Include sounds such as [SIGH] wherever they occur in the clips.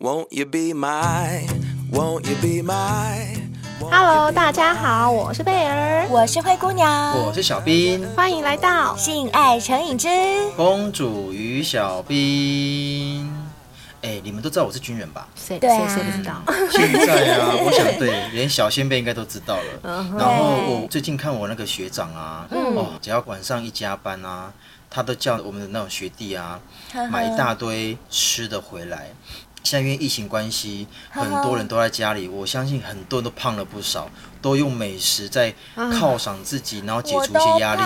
Won't you be my, won't you be my? Hello，大家好，我是贝儿，我是灰姑娘，我是小兵，欢迎来到性爱成瘾之公主与小兵。哎，你们都知道我是军人吧？谁？谁谁不知道？现在啊，我想对，连小先辈应该都知道了。[LAUGHS] 然后我最近看我那个学长啊，哦，只要晚上一加班啊，他都叫我们的那种学弟啊，买一大堆吃的回来。现在因为疫情关系，很多人都在家里，我相信很多人都胖了不少，都用美食在犒赏自己，然后解除一些压力。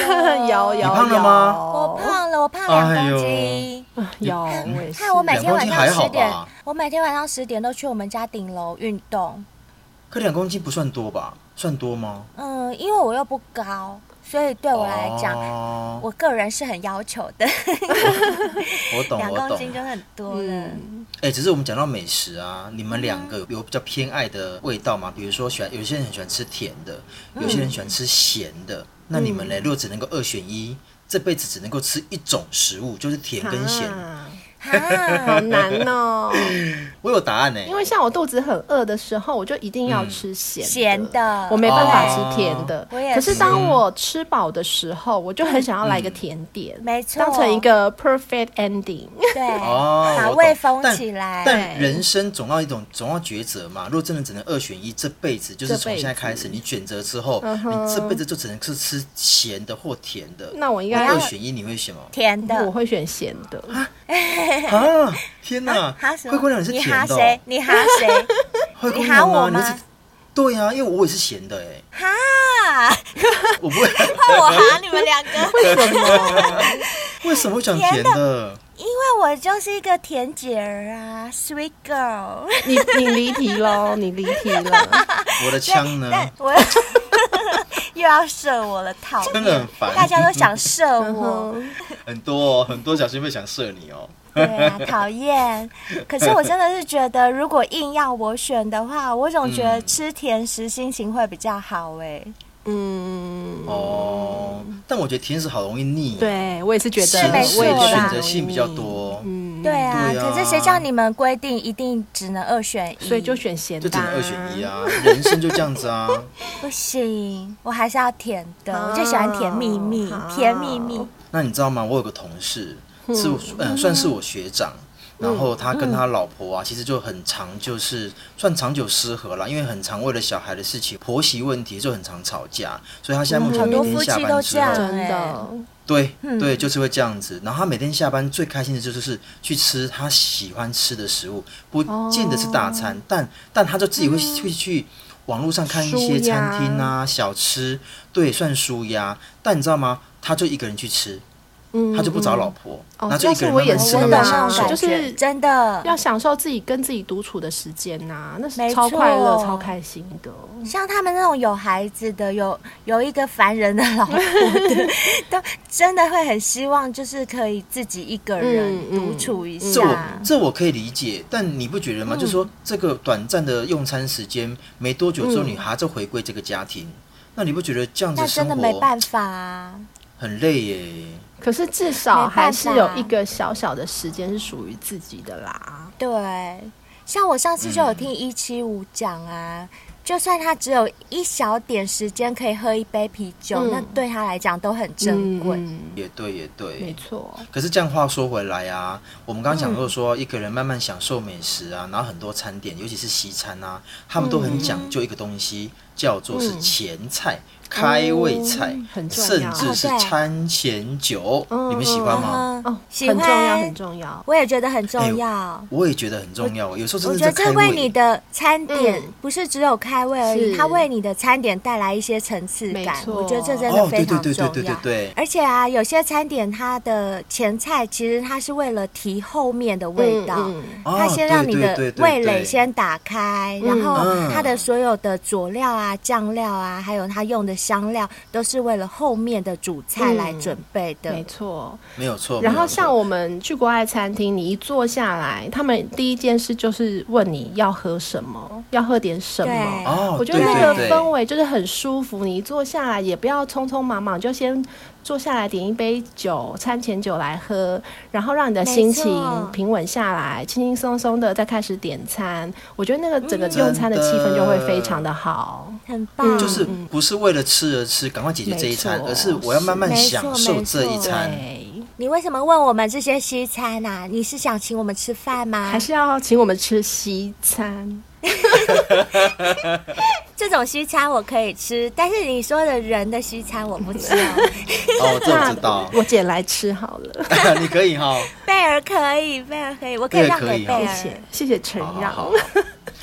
[LAUGHS] 有有，你胖了吗？我胖了，我胖两公斤。有，我也是。看我每天晚上十点，我每天晚上十点都去我们家顶楼运动。可两公斤不算多吧？算多吗？嗯，因为我又不高。所以对我来讲，oh, 我个人是很要求的。[LAUGHS] [LAUGHS] 我懂，两公斤就很多了。哎、嗯欸，只是我们讲到美食啊，你们两个有比较偏爱的味道吗？比如说喜欢，有些人很喜欢吃甜的，有些人喜欢吃咸的。嗯、那你们呢？如果只能够二选一，这辈子只能够吃一种食物，就是甜跟咸。啊啊，好难哦！[LAUGHS] 我有答案呢，因为像我肚子很饿的时候，我就一定要吃咸咸的，我没办法吃甜的。可是当我吃饱的时候，我就很想要来个甜点，没错，当成一个 perfect ending。对，[LAUGHS] 把胃封起来。但人生总要一种，总要抉择嘛。如果真的只能二选一，这辈子就是从现在开始，你选择之后，你这辈子就只能是吃咸的或甜的。那我应该二选一，你会选吗？甜的，我会选咸的。啊！天哪！灰姑娘你是甜的，你哈谁？[LAUGHS] 灰姑娘吗？你是对呀，因为我也是咸的哎。哈！[LAUGHS] 我不会怕我哈你们两个，[LAUGHS] 为什么？为什么会讲甜的？因为我就是一个甜姐儿啊，sweet girl。你你离题喽，你离题了。我的枪呢？我又要射我了，讨厌！真的很烦，大家都想射我。很多很多小心会想射你哦。对啊，讨厌。可是我真的是觉得，如果硬要我选的话，我总觉得吃甜食心情会比较好哎。嗯哦，但我觉得甜食好容易腻。对，我也是觉得，是没错啦，选择性比较多。嗯，对啊。可是谁叫你们规定一定只能二选一？所以就选咸的，就只能二选一啊！人生就这样子啊。[LAUGHS] 不行，我还是要甜的，我就喜欢甜蜜蜜，甜蜜蜜。那你知道吗？我有个同事是嗯，算是我学长。然后他跟他老婆啊，其实就很常，就是算长久失和了，因为很常为了小孩的事情、婆媳问题就很常吵架，所以他现在目前每天下班之后，真的，对对，就是会这样子。然后他每天下班最开心的就是去吃他喜欢吃的食物，不见得是大餐，但但他就自己会会去网络上看一些餐厅啊、小吃，对，算舒压。但你知道吗？他就一个人去吃。他就不找老婆，那这个我也是那么享受，就是真的要享受自己跟自己独处的时间呐，那是超快乐、超开心的。像他们那种有孩子的，有有一个烦人的老婆的，[LAUGHS] 都真的会很希望，就是可以自己一个人独处一下。这我这我可以理解，但你不觉得吗？就是说这个短暂的用餐时间没多久之后，你还在回归这个家庭，那你不觉得这样子生活真的没办法啊？很累耶。可是至少还是有一个小小的时间是属于自己的啦。对，像我上次就有听一七五讲啊，嗯、就算他只有一小点时间可以喝一杯啤酒，嗯、那对他来讲都很珍贵。嗯、也对，也对，没错。可是这样话说回来啊，我们刚刚讲过说，一个人慢慢享受美食啊，然后很多餐点，尤其是西餐啊，他们都很讲究一个东西，叫做是前菜。开胃菜，甚至是餐前酒，你们喜欢吗？哦，喜欢，很重要，很重要。我也觉得很重要。我也觉得很重要。有时候真的，我觉得这为你的餐点不是只有开胃而已，它为你的餐点带来一些层次感。我觉得这真的非常重要。对对对对。而且啊，有些餐点它的前菜其实它是为了提后面的味道，它先让你的味蕾先打开，然后它的所有的佐料啊、酱料啊，还有它用的。香料都是为了后面的主菜来准备的。嗯、没错，没有错。然后像我们去国外餐厅，你一坐下来，他们第一件事就是问你要喝什么，要喝点什么。哦，我觉得那个氛围就是很舒服。你一坐下来，也不要匆匆忙忙，就先。坐下来点一杯酒，餐前酒来喝，然后让你的心情平稳下来，轻轻松松的再开始点餐。我觉得那个整个用餐的气氛就会非常的好，嗯、很棒。就是不是为了吃而吃，赶快解决这一餐，而是我要慢慢享受这一餐。你为什么问我们这些西餐啊？你是想请我们吃饭吗？还是要请我们吃西餐？这种西餐我可以吃，但是你说的人的西餐我不吃哦。[LAUGHS] 哦，这我知道，[LAUGHS] 我捡来吃好了。[LAUGHS] 你可以哈、哦，贝尔可以，贝尔可以，我可以让给贝尔。谢谢，谢谢承让。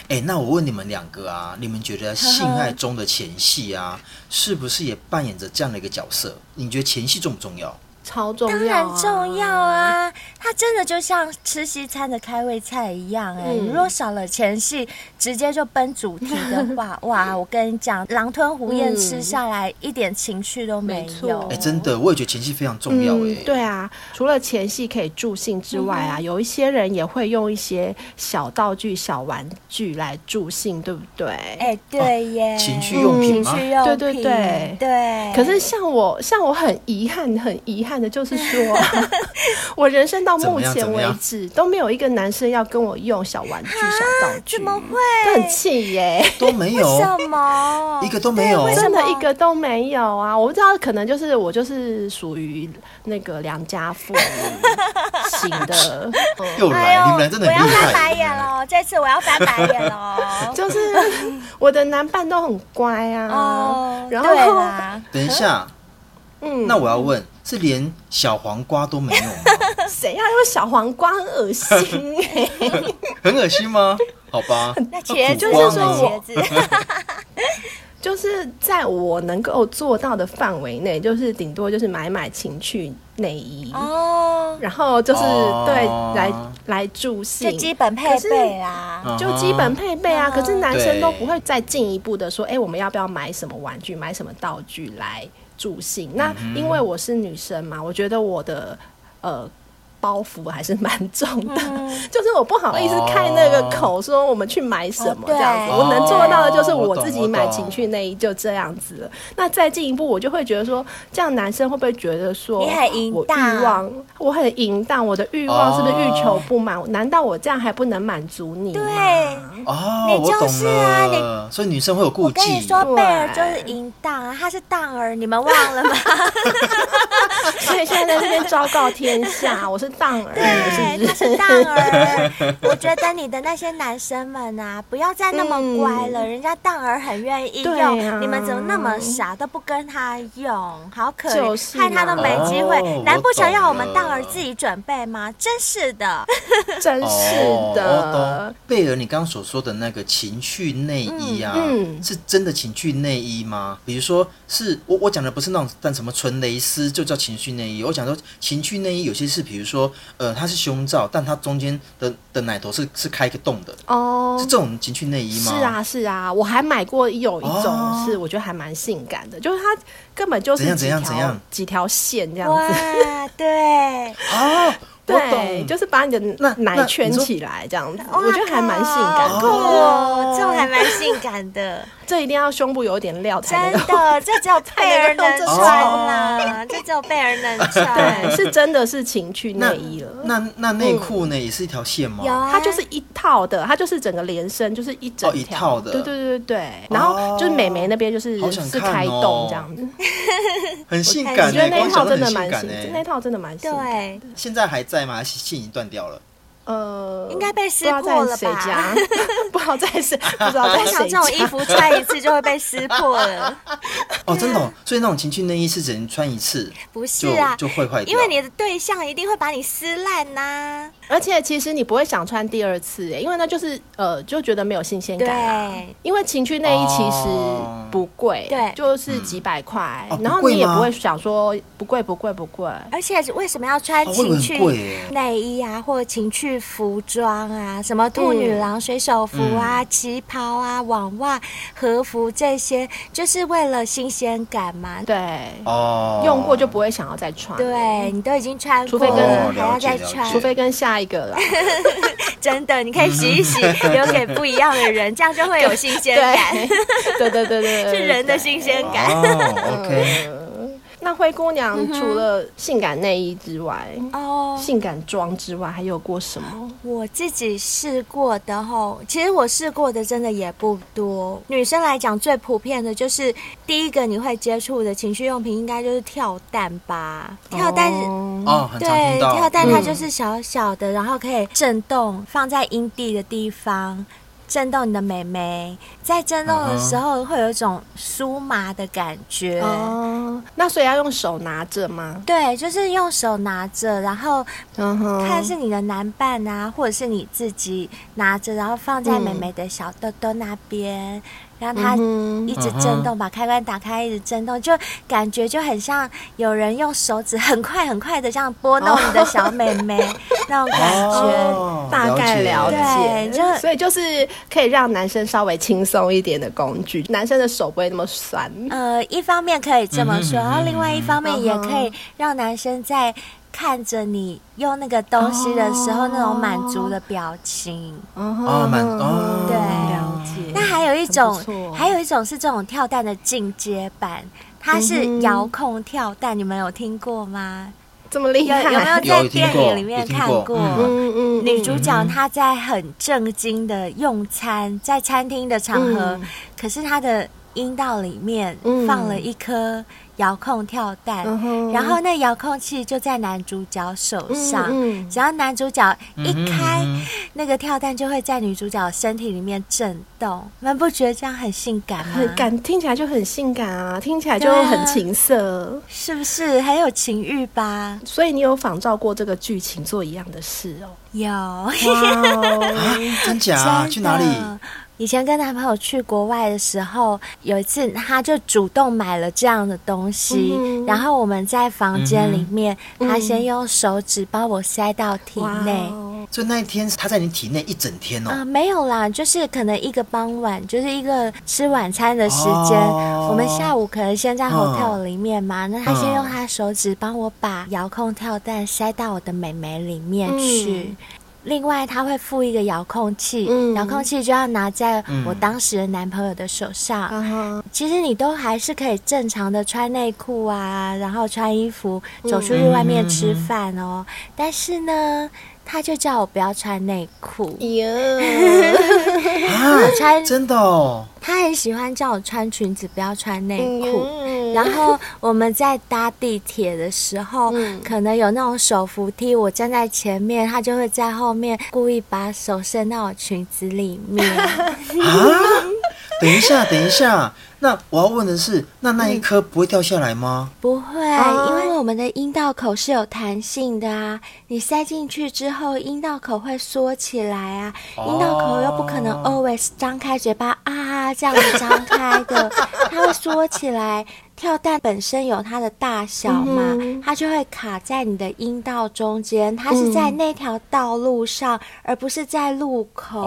哎，那我问你们两个啊，你们觉得性爱中的前戏啊，是不是也扮演着这样的一个角色？你觉得前戏重不重要？超重要、啊，当然重要啊！它真的就像吃西餐的开胃菜一样、欸，哎、嗯，如果少了前戏，直接就奔主题的话，[LAUGHS] 哇！我跟你讲，狼吞虎咽吃下来、嗯、一点情趣都没有。哎、欸，真的，我也觉得前戏非常重要、欸，哎、嗯，对啊，除了前戏可以助兴之外啊，嗯、有一些人也会用一些小道具、小玩具来助兴，对不对？哎、欸，对耶，情趣用品吗？对对对对。可是像我，像我很遗憾，很遗憾。就是说，[LAUGHS] 我人生到目前为止都没有一个男生要跟我用小玩具、小道具，怎么会？都很气耶，[LAUGHS] 都没有，什么？[LAUGHS] 一个都没有，真的一个都没有啊！我不知道，可能就是我就是属于那个良家妇女型的。又来，你们俩真的很厉害。我要翻白眼了，这次我要翻白眼了。就是我的男伴都很乖啊。哦，然后等一下，嗯，那我要问。是连小黄瓜都没有吗？[LAUGHS] 谁要用小黄瓜？很恶心哎、欸！[LAUGHS] 很恶心吗？好吧，[LAUGHS] 那茄子就是说茄子，就是在我能够做到的范围内，就是顶多就是买买情趣内衣哦，然后就是、哦、对来来助兴，就基本配备啦，就基本配备啊。可是男生都不会再进一步的说，哎、欸，我们要不要买什么玩具，买什么道具来？助兴，那因为我是女生嘛，我觉得我的呃。包袱还是蛮重的，嗯、[LAUGHS] 就是我不好意思开那个口说我们去买什么这样子，哦、我能做到的就是我自己买情趣内衣就这样子了。那再进一步，我就会觉得说，这样男生会不会觉得说，你很淫荡，我欲望我很淫荡，我的欲望是不是欲求不满？哦、难道我这样还不能满足你吗？对，哦，你就是啊，你所以女生会有顾忌。我跟你说，贝尔就是淫荡啊，他是荡儿，你们忘了吗？所以现在在这边昭告天下，我是。荡儿，对，他是荡儿。我觉得你的那些男生们啊，不要再那么乖了。人家荡儿很愿意用，你们怎么那么傻，都不跟他用？好可怜，害他都没机会。难不成要我们荡儿自己准备吗？真是的，[LAUGHS] 真是的。贝尔，你刚刚所说的那个情趣内衣啊，是真的情趣内衣吗？比如说，是我我讲的不是那种但什么纯蕾丝就叫情趣内衣。我讲说情趣内衣有些是，比如说。呃，它是胸罩，但它中间的的奶头是是开一个洞的哦，是这种情趣内衣吗？是啊，是啊，我还买过有一种是我觉得还蛮性感的，就是它根本就是怎样怎样怎样几条线这样子，对啊。对，就是把你的奶圈起来这样子，我觉得还蛮性感的。哦，这种还蛮性感的。这一定要胸部有点料才能。真的，这只有 [LAUGHS] 贝尔能穿啦，这只有贝尔能穿。对，是真的是情趣内衣了。那那内裤呢？也是一条线吗？有，它就是一套的，它就是整个连身，就是一整套的。对对对对，然后就是美眉那边就是是开洞这样子，[LAUGHS] 很性感。我觉得那套真的蛮性，那套真的蛮性感。对，现在还在吗？线已经断掉了。呃，应该被撕破了吧？不好再撕，不知道在谁家。这种衣服穿一次就会被撕破了。哦，真的，哦，所以那种情趣内衣是只能穿一次，不是啊，就会坏掉。因为你的对象一定会把你撕烂呐。而且其实你不会想穿第二次，哎，因为那就是呃，就觉得没有新鲜感啊。对，因为情趣内衣其实不贵，对，就是几百块，然后你也不会想说不贵不贵不贵。而且为什么要穿情趣内衣啊，或者情趣服装啊，什么兔女郎、水手服啊、旗袍啊、网袜、和服这些，就是为了新鲜感嘛。对，哦，用过就不会想要再穿。对，你都已经穿过，除非跟还要再穿，除非跟下一个了。[LAUGHS] 真的，你可以洗一洗，留给不一样的人，这样就会有新鲜感。对对对对，[LAUGHS] 是人的新鲜感。OK。那灰姑娘除了性感内衣之外，哦，性感装之外，还有过什么？我自己试过的吼，其实我试过的真的也不多。女生来讲，最普遍的就是第一个你会接触的情趣用品，应该就是跳蛋吧？跳蛋是哦，对，跳蛋它就是小小的，然后可以震动，放在阴蒂的地方。震动你的美眉，在震动的时候会有一种酥麻的感觉。哦，那所以要用手拿着吗？对，就是用手拿着，然后看是你的男伴啊，或者是你自己拿着，然后放在美眉的小豆豆那边。让它一直震动，把开关打开，一直震动，就感觉就很像有人用手指很快很快的这样拨弄你的小妹妹 [LAUGHS] 那种感觉，大概了解。就所以就是可以让男生稍微轻松一点的工具，男生的手不会那么酸。呃，一方面可以这么说，然后另外一方面也可以让男生在。看着你用那个东西的时候，那种满足的表情，哦，满哦，对，了解。那还有一种，还有一种是这种跳蛋的进阶版，它是遥控跳蛋，你们有听过吗？这么厉害？有没有在电影里面看过？嗯嗯，女主角她在很正经的用餐，在餐厅的场合，可是她的阴道里面放了一颗。遥控跳蛋，uh. 然后那遥控器就在男主角手上，嗯嗯、只要男主角一开，那个跳蛋就会在女主角身体里面震动。你们不觉得这样很性感吗？很感，听起来就很性感啊，听起来就很情色，是不是？很有情欲吧？所以你有仿照过这个剧情做一样的事哦？有，哇啊、真假？[LAUGHS] 去哪里？以前跟男朋友去国外的时候，有一次他就主动买了这样的东西，嗯、然后我们在房间里面，嗯、他先用手指帮我塞到体内。所以那一天他在你体内一整天哦？啊、呃，没有啦，就是可能一个傍晚，就是一个吃晚餐的时间。哦、我们下午可能先在 hotel 里面嘛，嗯、那他先用他手指帮我把遥控跳蛋塞到我的美眉里面去。嗯另外，他会附一个遥控器，遥、嗯、控器就要拿在我当时的男朋友的手上。嗯、其实你都还是可以正常的穿内裤啊，然后穿衣服走出去外面吃饭哦。但是呢。他就叫我不要穿内裤，[LAUGHS] 穿真的哦。他很喜欢叫我穿裙子，不要穿内裤。然后我们在搭地铁的时候，可能有那种手扶梯，我站在前面，他就会在后面故意把手伸到我裙子里面。[LAUGHS] 啊等一下，等一下。那我要问的是，那那一颗不会掉下来吗？不会，因为我们的阴道口是有弹性的啊。你塞进去之后，阴道口会缩起来啊。阴道口又不可能 always 张开嘴巴啊，这样子张开的，[LAUGHS] 它会缩起来。跳蛋本身有它的大小嘛，它就会卡在你的阴道中间。它是在那条道路上，而不是在路口，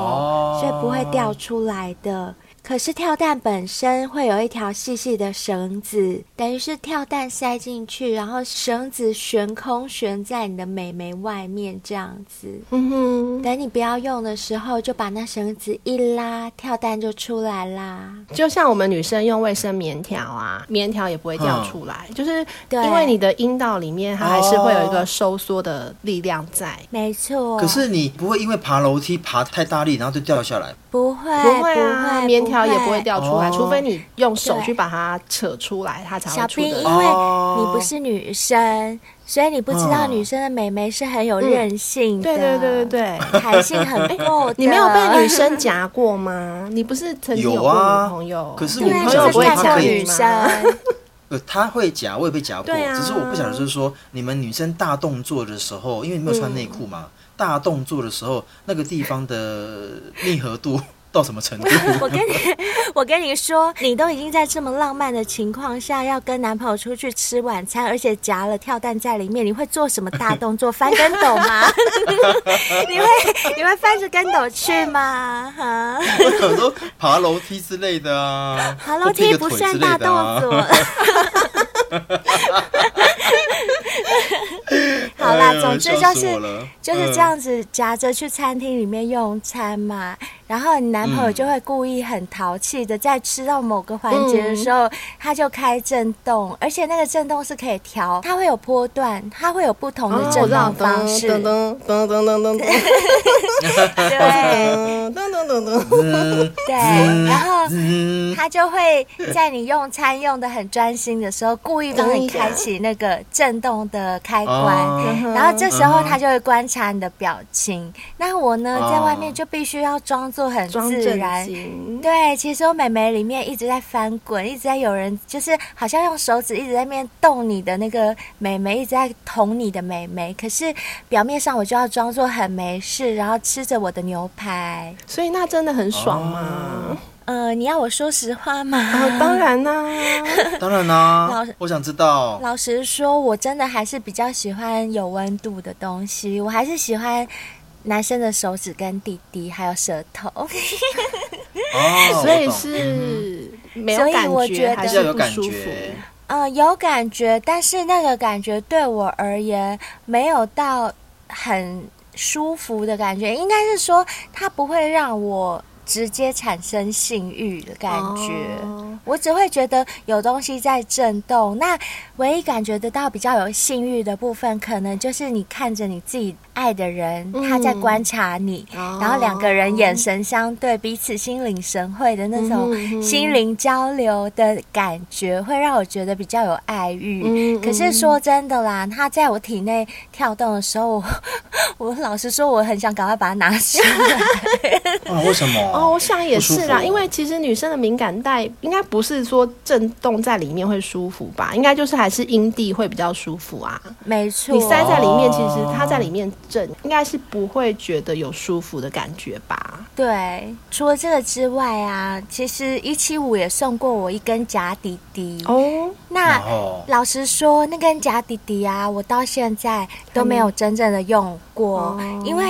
所以不会掉出来的。可是跳蛋本身会有一条细细的绳子，等于是跳蛋塞进去，然后绳子悬空悬在你的美眉外面这样子。嗯哼，等你不要用的时候，就把那绳子一拉，跳蛋就出来啦。就像我们女生用卫生棉条啊，棉条也不会掉出来，嗯、就是因为你的阴道里面它还是会有一个收缩的力量在。没错。可是你不会因为爬楼梯爬太大力，然后就掉下来？不会，不会啊，棉条也不会掉出来，除非你用手去把它扯出来，它才会出来。小兵，因为你不是女生，所以你不知道女生的美眉是很有韧性的，对对对对对，弹性很够。你没有被女生夹过吗？你不是曾经有过女朋友？可是女朋友不会夹女生。[LAUGHS] 呃，他会夹，我也被夹过，啊、只是我不晓得，就是说你们女生大动作的时候，因为你没有穿内裤嘛，嗯、大动作的时候，那个地方的密合度。到什么程度？[LAUGHS] 我跟你，[LAUGHS] 我跟你说，你都已经在这么浪漫的情况下，要跟男朋友出去吃晚餐，而且夹了跳蛋在里面，你会做什么大动作？翻跟斗吗？[LAUGHS] 你会你会翻着跟斗去吗？哈？我说爬楼梯之类的啊，爬楼梯不算大动作。好啦，总之就是就是这样子夹着去餐厅里面用餐嘛。然后你男朋友就会故意很淘气的，在吃到某个环节的时候，嗯、他就开震动，而且那个震动是可以调，它会有波段，它会有不同的震动方式。噔噔噔噔噔噔。对。噔噔噔噔。对。然后他就会在你用餐用的很专心的时候，故意帮你开启那个震动的开关，然后这时候他就会观察你的表情。那我呢，在外面就必须要装。作很自然，对，其实我美眉里面一直在翻滚，一直在有人就是好像用手指一直在那边动你的那个美眉，一直在捅你的美眉。可是表面上我就要装作很没事，然后吃着我的牛排。所以那真的很爽吗？哦、呃，你要我说实话吗？哦、当然啦、啊，[LAUGHS] 当然啦、啊。老我想知道。老实说，我真的还是比较喜欢有温度的东西，我还是喜欢。男生的手指跟弟弟还有舌头，哦，所以是没有感觉还是不舒服？嗯，有感觉，但是那个感觉对我而言没有到很舒服的感觉，应该是说它不会让我。直接产生性欲的感觉，oh. 我只会觉得有东西在震动。那唯一感觉得到比较有性欲的部分，可能就是你看着你自己爱的人，他在观察你，oh. 然后两个人眼神相对，彼此心领神会的那种心灵交流的感觉，会让我觉得比较有爱欲。可是说真的啦，他在我体内跳动的时候，我，[LAUGHS] 我老实说，我很想赶快把它拿出来。[LAUGHS] 啊，为什么？哦，我想也是啦，因为其实女生的敏感带应该不是说震动在里面会舒服吧，应该就是还是阴蒂会比较舒服啊。没错，你塞在里面，其实它在里面震，应该是不会觉得有舒服的感觉吧？对，除了这个之外啊，其实一七五也送过我一根假底底哦。那老实说，那根假底底啊，我到现在都没有真正的用过，嗯、因为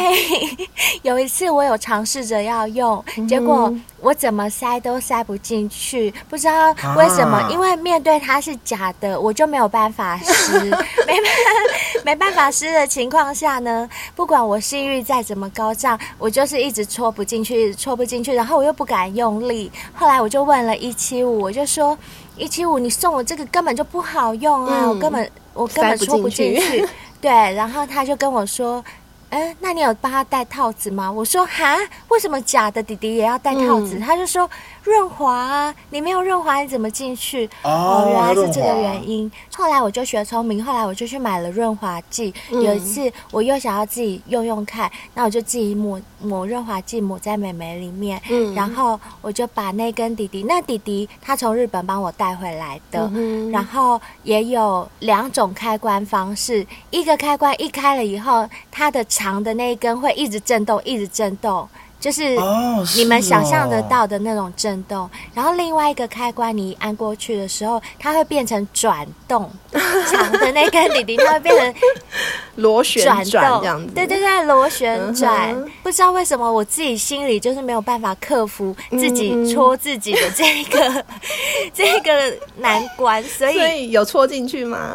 [LAUGHS] 有一次我有尝试着要用。结果我怎么塞都塞不进去，不知道为什么。啊、因为面对它是假的，我就没有办法湿，[LAUGHS] 没办法没办法湿的情况下呢，不管我性欲再怎么高涨，我就是一直戳不进去，戳不进去，然后我又不敢用力。后来我就问了一七五，我就说一七五，你送我这个根本就不好用啊，嗯、我根本我根本说不进去。[LAUGHS] 对，然后他就跟我说。哎，那你有帮他戴套子吗？我说哈，为什么假的弟弟也要戴套子？嗯、他就说润滑啊，你没有润滑，你怎么进去？哦，哦，原来是这个原因。后来我就学聪明，后来我就去买了润滑剂。嗯、有一次我又想要自己用用看，那我就自己抹抹润滑剂抹在美眉里面，嗯、然后我就把那根弟弟，那弟弟他从日本帮我带回来的，嗯、然后也有两种开关方式，一个开关一开了以后，它的。长的那一根会一直震动，一直震动，就是你们想象得到的那种震动。哦哦、然后另外一个开关，你按过去的时候，它会变成转动。长的那根弟弟，它会变成 [LAUGHS] 螺旋转这样子。对对对，螺旋转。嗯、不知道为什么，我自己心里就是没有办法克服自己戳自己的这个、嗯、这个难关，所以，所以有戳进去吗？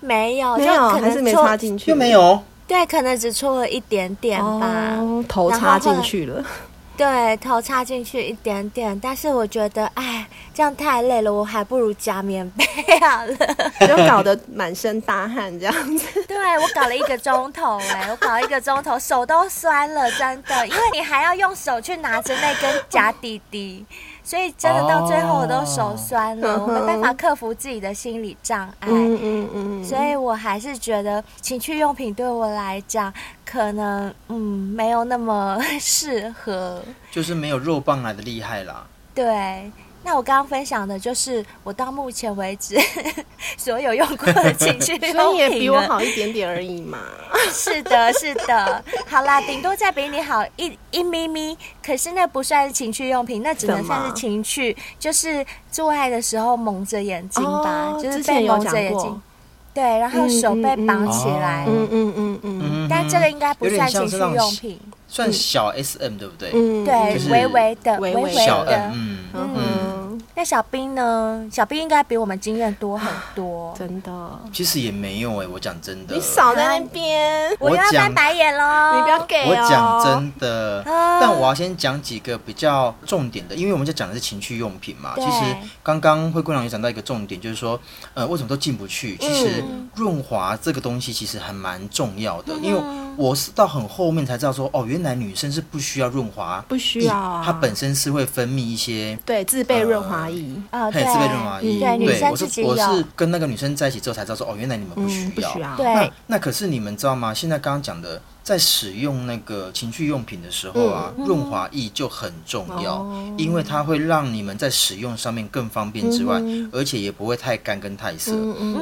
没有，没有，就可能还是没插进去，又没有。对，可能只戳了一点点吧，哦、头插进去了。[LAUGHS] 对，头插进去一点点，但是我觉得，哎，这样太累了，我还不如加棉被好了，[LAUGHS] 就搞得满身大汗这样子。[LAUGHS] 对，我搞了一个钟头，哎，我搞了一个钟头，手都酸了，真的，因为你还要用手去拿着那根假底底。所以真的到最后我都手酸了，我没办法克服自己的心理障碍。嗯嗯嗯。所以我还是觉得情趣用品对我来讲，可能嗯没有那么适合。就是没有肉棒来的厉害啦。对，那我刚刚分享的就是我到目前为止 [LAUGHS] 所有用过的情趣用品，所以也比我好一点点而已嘛。[LAUGHS] 是的，是的。好啦，顶多再比你好一一咪咪，可是那不算是情趣用品，那只能算是情趣，就是做爱的时候蒙着眼睛吧，哦、就是被蒙着眼睛。对，然后手被绑起来，嗯嗯嗯嗯，但这个应该不算情趣用品，算小 S M 对不对？嗯，对，微微的，微微的，嗯嗯。那小兵呢？小兵应该比我们经验多很多，[SIGHS] 真的。其实也没有哎，我讲真的。你少在那边，我要翻白眼喽！你不要给我讲真的，但我要先讲几个比较重点的，因为我们在讲的是情趣用品嘛。其实刚刚灰姑娘也讲到一个重点，就是说，呃，为什么都进不去？其实润滑这个东西其实还蛮重要的，因为我是到很后面才知道说，哦，原来女生是不需要润滑，不需要，它本身是会分泌一些对自备润滑。啊，对，自备润滑液。对，对我是我是跟那个女生在一起之后才知道说，哦，原来你们不需要。不需要。对。那那可是你们知道吗？现在刚刚讲的，在使用那个情趣用品的时候啊，润滑液就很重要，因为它会让你们在使用上面更方便之外，而且也不会太干跟太涩。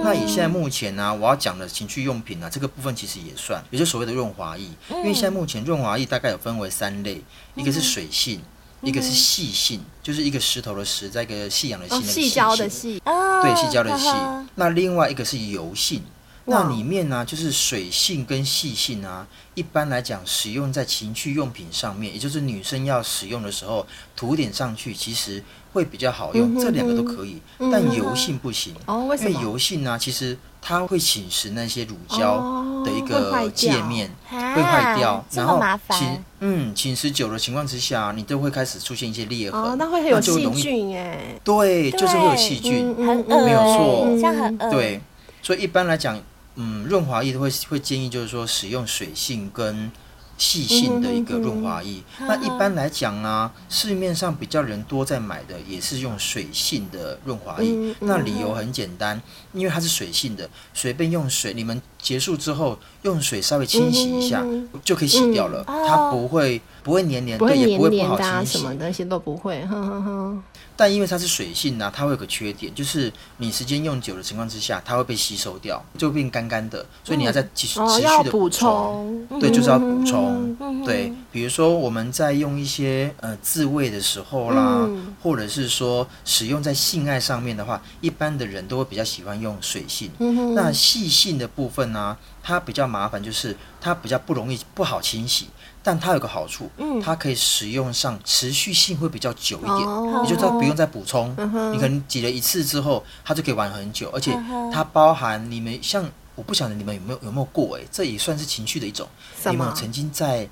那以现在目前呢，我要讲的情趣用品呢，这个部分其实也算，也就所谓的润滑液。因为现在目前润滑液大概有分为三类，一个是水性。一个是细性，就是一个石头的石，在一个细氧的细，那个细胶的细，对，细胶的细。那另外一个是油性，那里面呢，就是水性跟细性啊。一般来讲，使用在情趣用品上面，也就是女生要使用的时候，涂点上去，其实会比较好用。这两个都可以，但油性不行。因为油性呢，其实它会侵蚀那些乳胶的一个界面，会坏掉，然后侵嗯侵蚀久的情况之下，你都会开始出现一些裂痕。那会有细菌哎。对，就是会有细菌，没有错。对，所以一般来讲。嗯，润滑液都会会建议，就是说使用水性跟细性的一个润滑液。那一般来讲呢，市面上比较人多在买的也是用水性的润滑液。嗯、那理由很简单，因为它是水性的，随便用水，你们结束之后用水稍微清洗一下、嗯、就可以洗掉了，嗯、它不会不会黏黏对，也不会不好清洗，什么那些都不会。呵呵呵。但因为它是水性呢、啊，它会有个缺点，就是你时间用久的情况之下，它会被吸收掉，就会变干干的。所以你要再继续持续的补充，对，就是要补充。对，比如说我们在用一些呃自慰的时候啦，或者是说使用在性爱上面的话，一般的人都会比较喜欢用水性。那细性的部分呢、啊，它比较麻烦，就是它比较不容易不好清洗。但它有个好处，嗯，它可以使用上持续性会比较久一点，哦、也就再不用再补充，嗯、你可能挤了一次之后，它就可以玩很久，而且它包含你们像我不晓得你们有没有有没有过哎，这也算是情趣的一种，你们有曾经在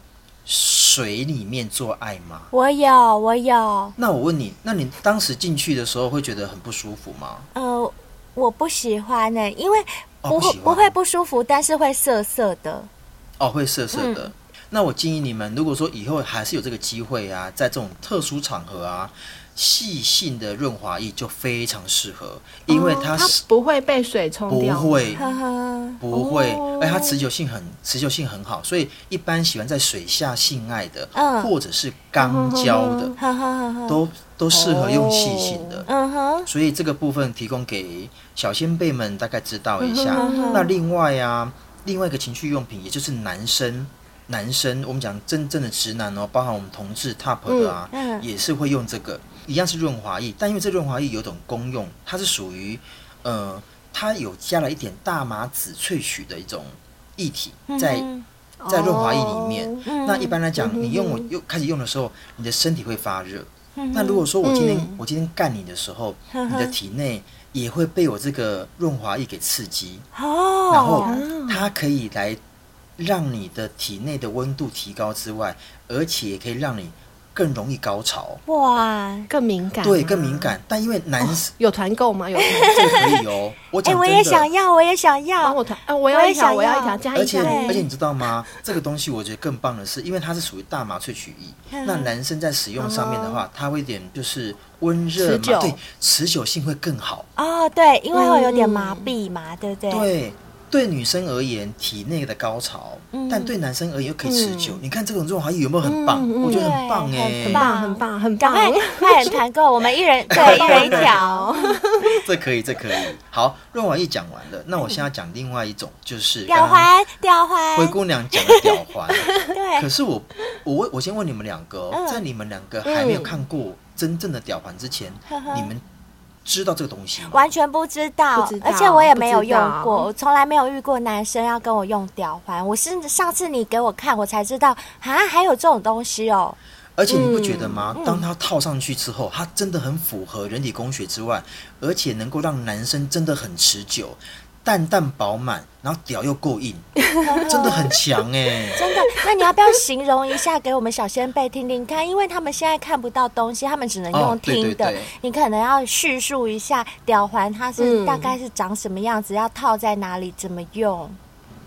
水里面做爱吗？我有，我有。那我问你，那你当时进去的时候会觉得很不舒服吗？呃，我不喜欢呢，因为不会、哦、不，不会不舒服，但是会涩涩的。哦，会涩涩的。嗯那我建议你们，如果说以后还是有这个机会啊，在这种特殊场合啊，细性的润滑液就非常适合，因为它是、哦、它不会被水冲掉，不会，不会，而且它持久性很持久性很好，所以一般喜欢在水下性爱的，嗯、或者是肛交的，嗯、都都适合用细性的，哦、所以这个部分提供给小先辈们大概知道一下。嗯、那另外啊，另外一个情趣用品，也就是男生。男生，我们讲真正的直男哦，包含我们同志 top 的啊，嗯。嗯、也是会用这个，一样是润滑液，但因为这润滑液有种功用，它是属于，呃，它有加了一点大麻籽萃取的一种液体在在润滑液里面。哦、那一般来讲，嗯、你用我又开始用的时候，你的身体会发热。嗯、那如果说我今天、嗯、我今天干你的时候，嗯、你的体内也会被我这个润滑液给刺激，哦、然后它可以来。让你的体内的温度提高之外，而且也可以让你更容易高潮。哇，更敏感。对，更敏感。但因为男生有团购吗？有团购可以哦。[LAUGHS] 我也想要，我也想要。帮我团，我要一条，我要一条，加一条。而且而且你知道吗？这个东西我觉得更棒的是，因为它是属于大麻萃取液，那男生在使用上面的话，它会点就是温热嘛，对，持久性会更好。哦，对，因为会有点麻痹嘛，对不对？对。对女生而言，体内的高潮，但对男生而言又可以持久。你看这种润滑液有没有很棒？我觉得很棒哎，很棒，很棒，很棒！快点团购，我们一人 [LAUGHS] 对一人一条。[LAUGHS] 这可以，这可以。好，润滑液讲完了，那我现在讲另外一种，就是吊环，吊环。灰姑娘讲的吊环，[LAUGHS] 对。可是我，我，我先问你们两个，在你们两个还没有看过真正的吊环之前，你们。知道这个东西吗？完全不知道，知道而且我也没有用过，我从来没有遇过男生要跟我用吊环。我是上次你给我看，我才知道啊，还有这种东西哦。而且你不觉得吗？嗯、当它套上去之后，它真的很符合人体工学之外，而且能够让男生真的很持久。淡淡饱满，然后屌又够硬，[LAUGHS] 真的很强哎！真的，那你要不要形容一下给我们小先辈听听看？因为他们现在看不到东西，他们只能用听的。哦、对对对，你可能要叙述一下屌环它是大概是长什么样子，嗯、要套在哪里，怎么用？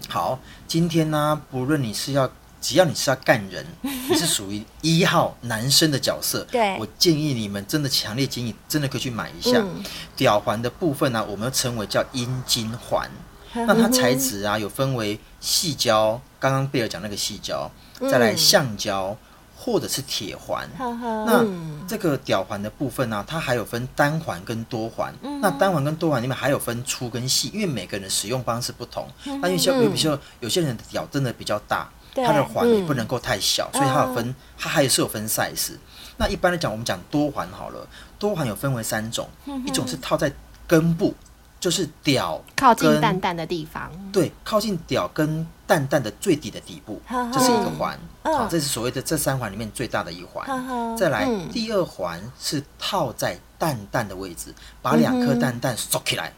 好，今天呢，不论你是要。只要你是要干人，[LAUGHS] 你是属于一号男生的角色，对，我建议你们真的强烈建议，真的可以去买一下。嗯、吊环的部分呢、啊，我们称为叫阴茎环。那它材质啊，有分为细胶，刚刚贝尔讲那个细胶，再来橡胶，或者是铁环。嗯、那这个吊环的部分呢、啊，它还有分单环跟多环。嗯、那单环跟多环里面还有分粗跟细，因为每个人的使用方式不同。嗯、那因为像比如说有些人的屌真的比较大。它的环也不能够太小，嗯、所以它有分，它还是有分 size。那一般来讲，我们讲多环好了，多环有分为三种，嗯、一种是套在根部，就是屌靠近蛋蛋的地方，对，靠近屌跟蛋蛋的最底的底部，这、嗯、是一个环。嗯、好，这是所谓的这三环里面最大的一环。嗯、再来，嗯、第二环是套在蛋蛋的位置，把两颗蛋蛋缩起来。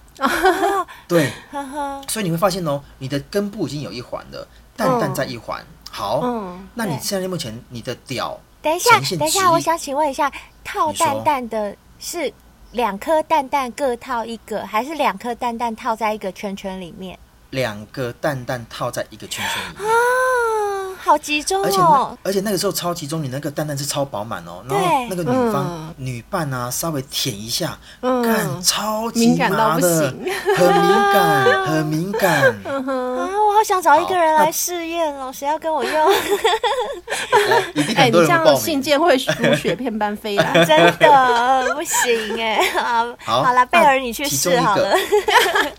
对，所以你会发现哦，你的根部已经有一环了。蛋蛋在一环，好，嗯、那你现在目前你的屌，等一下，等一下，我想请问一下，套蛋蛋的是两颗蛋蛋各套一个，还是两颗蛋蛋套在一个圈圈里面？两个蛋蛋套在一个圈圈里面。好集中哦，而且那而且那个时候超集中，你那个蛋蛋是超饱满哦，然后那个女方女伴啊稍微舔一下，看超级麻的，很敏感，很敏感。[LAUGHS] 啊！我好想找一个人来试验哦，谁要跟我用？[LAUGHS] 哎，你这样信件会如雪片般飞来，[LAUGHS] 真的不行 [LAUGHS] 哎！好，好了，贝尔你去试好了。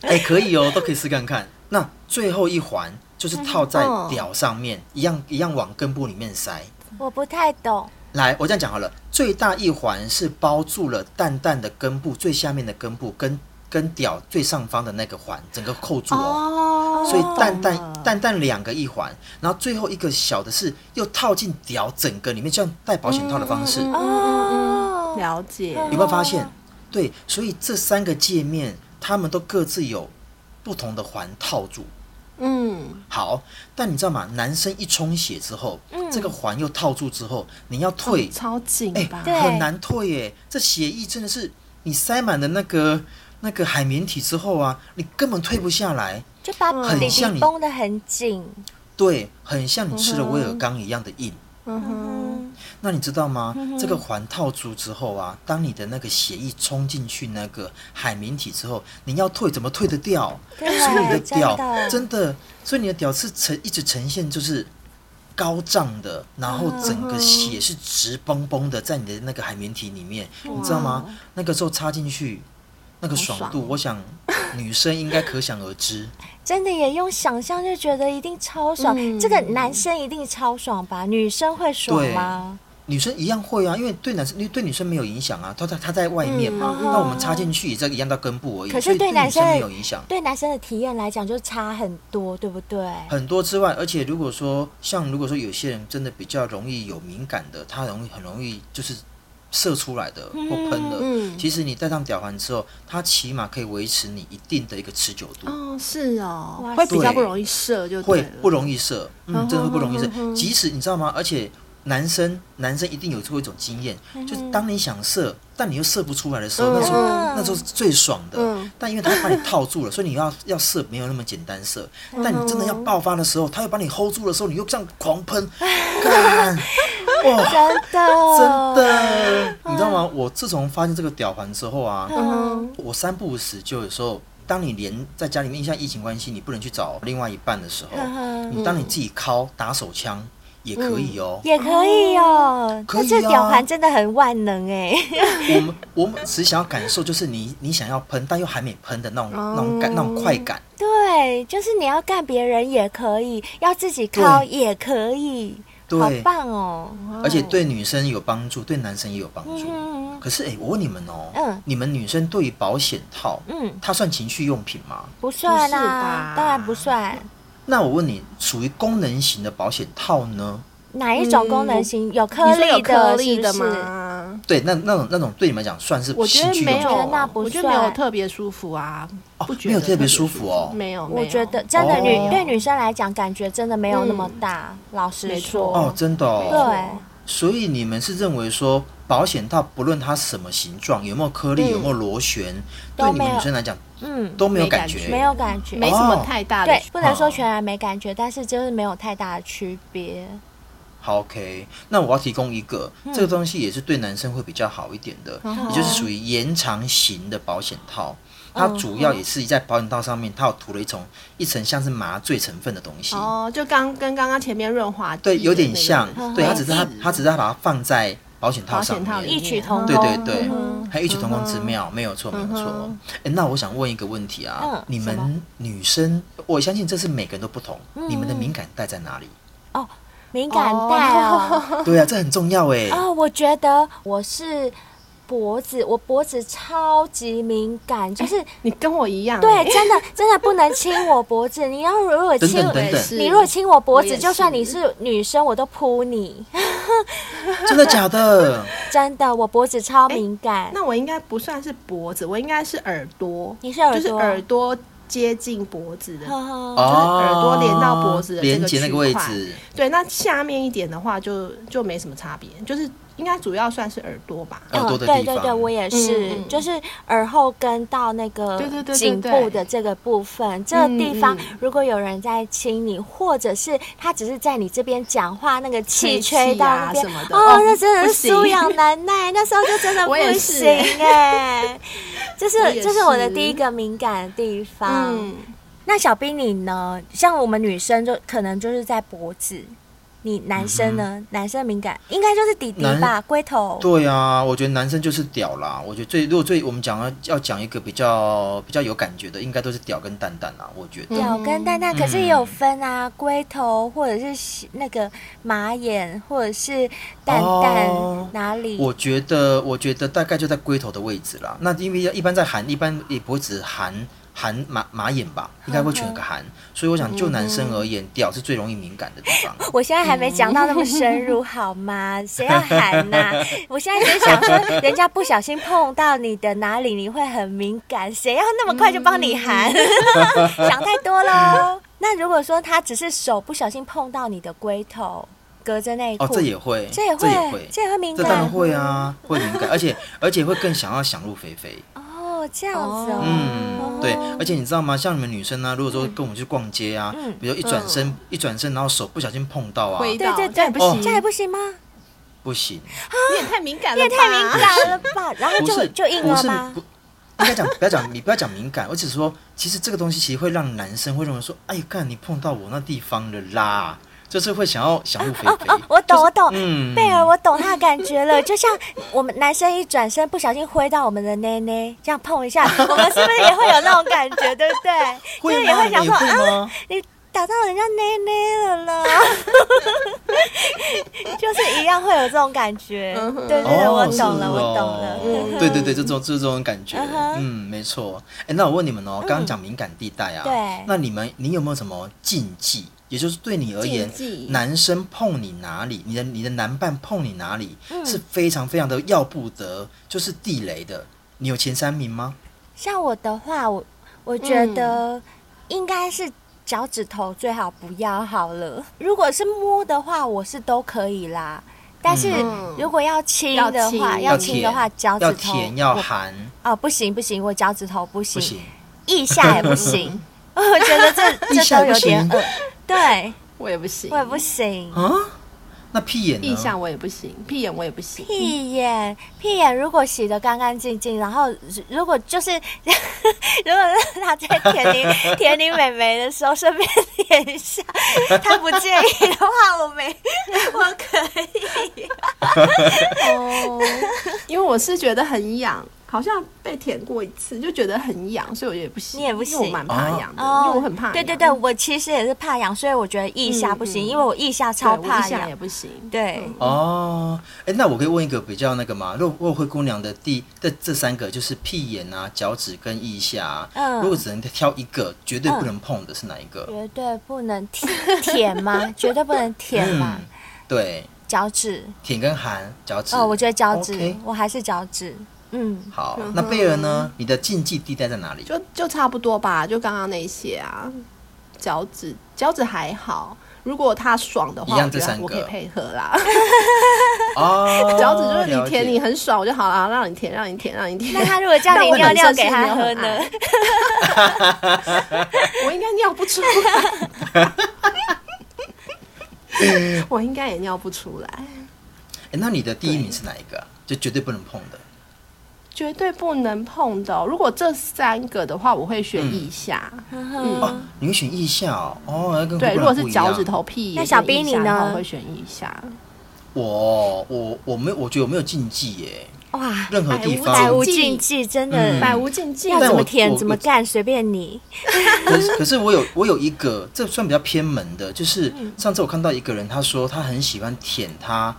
哎，可以哦，都可以试看看。那最后一环。就是套在屌上面，嗯、一样一样往根部里面塞。我不太懂。来，我这样讲好了。最大一环是包住了蛋蛋的根部最下面的根部，跟跟屌最上方的那个环，整个扣住哦。哦，所以蛋蛋蛋蛋两个一环，然后最后一个小的是又套进屌整个里面，像戴保险套的方式。嗯嗯嗯，了解。有没有发现？对，所以这三个界面，他们都各自有不同的环套住。嗯，好，但你知道吗？男生一充血之后，嗯、这个环又套住之后，你要退，哦、超紧，哎、欸，很难退耶。这血液真的是你塞满的那个那个海绵体之后啊，你根本退不下来，就把很像你绷得很紧，对，很像你吃了威尔刚一样的硬。嗯哼，那你知道吗？嗯、这个环套住之后啊，当你的那个血液冲进去那个海绵体之后，你要退怎么退得掉？所以你的屌真的，真的，所以你的屌是呈一直呈现就是高涨的，然后整个血是直绷绷的在你的那个海绵体里面，嗯、你知道吗？那个时候插进去。那个爽度，爽我想女生应该可想而知。[LAUGHS] 真的也用想象就觉得一定超爽。嗯、这个男生一定超爽吧？女生会爽吗？女生一样会啊，因为对男生，因为对女生没有影响啊。他在他在外面嘛，嗯、那我们插进去也在一样到根部而已。可是对男生没有影响。对男生的体验来讲，就差很多，对不对？很多之外，而且如果说像如果说有些人真的比较容易有敏感的，他容易很容易就是。射出来的或喷的，嗯、其实你戴上吊环之后，它起码可以维持你一定的一个持久度。哦，是哦，会比较不容易射就，就会不容易射，嗯，真的会不容易射。即使你知道吗？而且男生男生一定有出一种经验，就是当你想射，但你又射不出来的时候，那时候那时候是最爽的。嗯、但因为他把你套住了，所以你要要射没有那么简单射。但你真的要爆发的时候，他又把你 hold 住的时候，你又这样狂喷，干。[LAUGHS] 哇，真的，真的，你知道吗？我自从发现这个吊环之后啊，我三不五时就有时候当你连在家里面像疫情关系，你不能去找另外一半的时候，你当你自己敲打手枪也可以哦，也可以哦。可是吊环真的很万能哎。我们我们只想要感受，就是你你想要喷，但又还没喷的那种那种感那种快感。对，就是你要干别人也可以，要自己敲也可以。对，好棒哦！而且对女生有帮助，对男生也有帮助。嗯、可是，哎，我问你们哦，嗯，你们女生对于保险套，嗯，它算情趣用品吗？不算啦，当然不算。那我问你，属于功能型的保险套呢？哪一种功能型？有颗粒的，粒的吗？对，那那种那种对你们来讲算是我觉得没有，那不我觉得没有特别舒服啊，不觉得没有特别舒服哦。没有，我觉得真的女对女生来讲，感觉真的没有那么大。老实说，哦，真的，对。所以你们是认为说保险套不论它什么形状，有没有颗粒，有没有螺旋，对你们女生来讲，嗯，都没有感觉，没有感觉，没什么太大的，对，不能说全然没感觉，但是就是没有太大的区别。好，OK，那我要提供一个，嗯、这个东西也是对男生会比较好一点的，嗯、也就是属于延长型的保险套。它主要也是在保险套上面，它有涂了一层一层像是麻醉成分的东西。哦，就刚跟刚刚前面润滑剂对有点像，对，它只是它它只是它把它放在保险套上面，异曲同工，对对对，还有异曲同工之妙，没有错没有错。哎，那我想问一个问题啊，你们女生，我相信这是每个人都不同，你们的敏感带在哪里？哦。敏感带哦，对啊，这很重要哎。哦，我觉得我是脖子，我脖子超级敏感，就是你跟我一样。对，真的真的不能亲我脖子。[LAUGHS] 你要如果亲，你如果亲我脖子，就算你是女生，我都扑你。[LAUGHS] 真的假的？[LAUGHS] 真的，我脖子超敏感。那我应该不算是脖子，我应该是耳朵。你是耳朵，就是耳朵。接近脖子的，就是耳朵连到脖子的这个区块。对，那下面一点的话，就就没什么差别，就是应该主要算是耳朵吧。耳朵的地方。对对对，我也是，就是耳后跟到那个颈部的这个部分，这个地方如果有人在亲你，或者是他只是在你这边讲话，那个气吹到那边，哦，那真的是痒痒难耐，那时候就真的 [LAUGHS] 不行哎。这是这是我的第一个敏感的地方。嗯，那小兵你呢？像我们女生就可能就是在脖子。你男生呢？嗯、男生敏感应该就是弟弟吧，男龟头。对啊，我觉得男生就是屌啦。我觉得最如果最我们讲要要讲一个比较比较有感觉的，应该都是屌跟蛋蛋啦。我觉得屌跟蛋蛋，可是也有分啊，龟、嗯、头或者是那个马眼，或者是蛋蛋、哦、哪里？我觉得我觉得大概就在龟头的位置啦。那因为一般在含，一般也不会只含。含马马眼吧，应该会选个含，所以我想就男生而言，屌是最容易敏感的地方。[LAUGHS] 我现在还没讲到那么深入，好吗？谁要含呐？[LAUGHS] 我现在只是想说，人家不小心碰到你的哪里，你会很敏感，谁要那么快就帮你含？[LAUGHS] 想太多喽。那如果说他只是手不小心碰到你的龟头，隔着内裤，哦，这也会，这也会，这也会敏感，这当然会啊，会敏感，而且而且会更想要想入非非。这样子哦，嗯，对，而且你知道吗？像你们女生呢，如果说跟我们去逛街啊，比如一转身，一转身，然后手不小心碰到啊，对对对，不行，这样还不行吗？不行，你也太敏感了，你也太敏感了吧？[LAUGHS] 然后就就硬了吗？不，应该讲不要讲，你不要讲敏感，我只是说，其实这个东西其实会让男生会认为说，哎，干你碰到我那地方了啦。就是会想要想入非非。哦哦，我懂我懂，嗯贝儿我懂他的感觉了。[LAUGHS] 就像我们男生一转身不小心挥到我们的内内，这样碰一下，[LAUGHS] 我们是不是也会有那种感觉，对不对？就是也会想说啊，你打到人家内内了啦，[LAUGHS] 就是一样会有这种感觉。对对对，我懂了，我懂了。对对对，这种这种感觉，嗯，没错。哎，那我问你们哦，刚刚讲敏感地带啊，对，那你们你有没有什么禁忌？也就是对你而言，男生碰你哪里，你的你的男伴碰你哪里，是非常非常的要不得，就是地雷的。你有前三名吗？像我的话，我我觉得应该是脚趾头最好不要好了。如果是摸的话，我是都可以啦。但是如果要亲的话，要亲的话，脚趾头要甜要含哦，不行不行，我脚趾头不行，腋下也不行。[LAUGHS] 我觉得这 [LAUGHS] 这都有点。[LAUGHS] 对，我也不行，我也不行啊！那屁眼呢？腋下我也不行，屁眼我也不行。屁眼，屁眼如果洗的干干净净，然后如果就是 [LAUGHS] 如果他在舔你舔你美眉的时候顺便舔一下，[LAUGHS] 他不介意的话，我没我可以。哦，因为我是觉得很痒。好像被舔过一次，就觉得很痒，所以我也不行。你也不行，我蛮怕痒的，哦、因为我很怕。对对对，我其实也是怕痒，所以我觉得腋下不行，因为我腋下超怕痒。腋下也不行。对。哦，哎、欸，那我可以问一个比较那个嘛？如果灰姑娘的第这这三个就是屁眼啊、脚趾跟腋下、啊，嗯，如果只能挑一个，绝对不能碰的是哪一个？绝对不能舔舔吗？[LAUGHS] 绝对不能舔吗？嗯、对。脚趾。舔跟含脚趾。哦，我觉得脚趾我还是脚趾。嗯，好，那贝尔呢？你的禁忌地带在哪里？就就差不多吧，就刚刚那些啊，脚趾脚趾还好，如果他爽的话，一样这三个我可以配合啦。[LAUGHS] 哦，[LAUGHS] 脚趾就是你舔你很爽我就好了，让你舔，让你舔，让你舔。那他如果叫你 [LAUGHS] 尿尿给他喝呢？我应该尿不出来，我应该也尿不出来。哎，那你的第一名是哪一个？就绝对不能碰的。绝对不能碰的、哦。如果这三个的话，我会选腋下。嗯，嗯哦，你会选腋下哦？哦，对，如果是脚趾头屁，那小兵你呢？我会选腋下。我我我没有，我觉得我没有禁忌耶。哇，任何地方百无禁忌，真的百无禁忌，要怎么舔怎么干，随便你。可是可是我有我有一个，这算比较偏门的，就是上次我看到一个人，他说他很喜欢舔他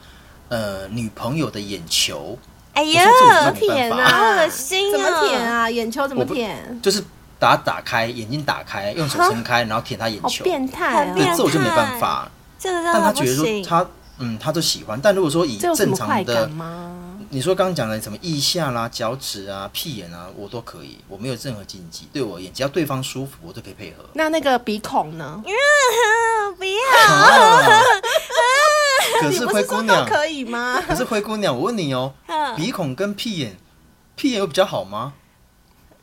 呃女朋友的眼球。哎呀，怎么舔啊？好恶心啊！怎么舔啊？眼球怎么舔？就是把它打开，眼睛打开，用手撑开，然后舔他眼球。变态！对，这我就没办法。这个但他觉得说他嗯，他都喜欢。但如果说以正常的，你说刚刚讲的什么腋下啦、脚趾啊、屁眼啊，我都可以，我没有任何禁忌。对我而言，只要对方舒服，我都可以配合。那那个鼻孔呢？[LAUGHS] 不要。[LAUGHS] 可是灰姑娘可以吗？可是灰姑娘，我问你哦，鼻孔跟屁眼，屁眼有比较好吗？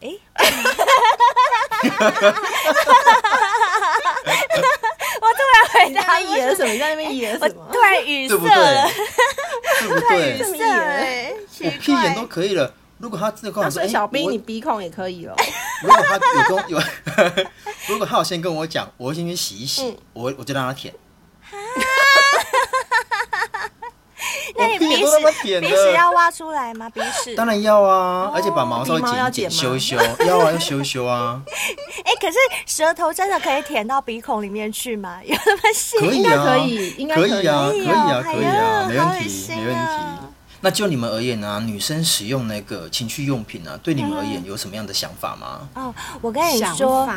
哎，[LAUGHS] 我突然回答演了什么？在那边演什么？突然语塞了，对不对？语塞了，我屁眼都可以了。如果他真的小兵你鼻孔也可以了。如果他有跟有，[LAUGHS] 如果他有先跟我讲，我会先去洗一洗，我我就让他舔。[LAUGHS] 那你鼻屎鼻屎要挖出来吗？鼻屎当然要啊，而且把毛稍微剪一剪，修一修，要啊，要修一修啊。[LAUGHS] 哎，可是舌头真的可以舔到鼻孔里面去吗？[LAUGHS] 有那么细？可以啊，可以，应该可以啊，可以啊，可以啊，没问题，没问题。那就你们而言呢？女生使用那个情趣用品呢，对你们而言有什么样的想法吗？哦，我跟你说。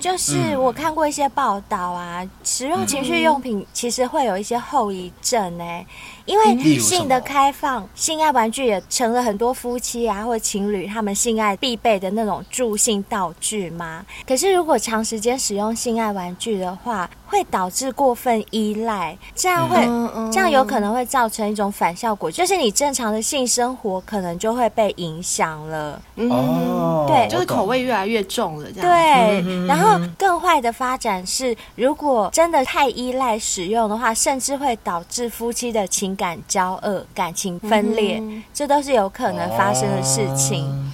就是我看过一些报道啊，使用情趣用品其实会有一些后遗症呢、欸。因为性的开放，性爱玩具也成了很多夫妻啊或情侣他们性爱必备的那种助性道具嘛。可是如果长时间使用性爱玩具的话，会导致过分依赖，这样会这样有可能会造成一种反效果，就是你正常的性生活可能就会被影响了。哦，对，就是口味越来越重了，这样。对，然后更坏的发展是，如果真的太依赖使用的话，甚至会导致夫妻的情。感交恶、感情分裂，嗯、这都是有可能发生的事情。哦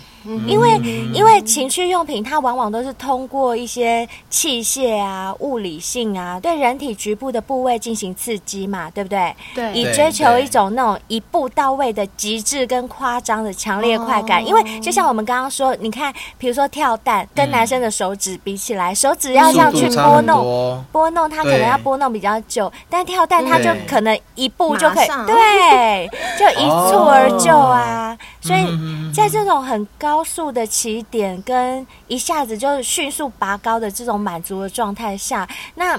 因为因为情趣用品它往往都是通过一些器械啊、物理性啊，对人体局部的部位进行刺激嘛，对不对？对。以追求一种那种一步到位的极致跟夸张的强烈快感。因为就像我们刚刚说，你看，比如说跳蛋，跟男生的手指比起来，手指要这样去拨弄，拨弄它可能要拨弄比较久，但跳蛋它就可能一步就可以，对，就一蹴而就啊。[LAUGHS] 所以在这种很高。速的起点跟一下子就迅速拔高的这种满足的状态下，那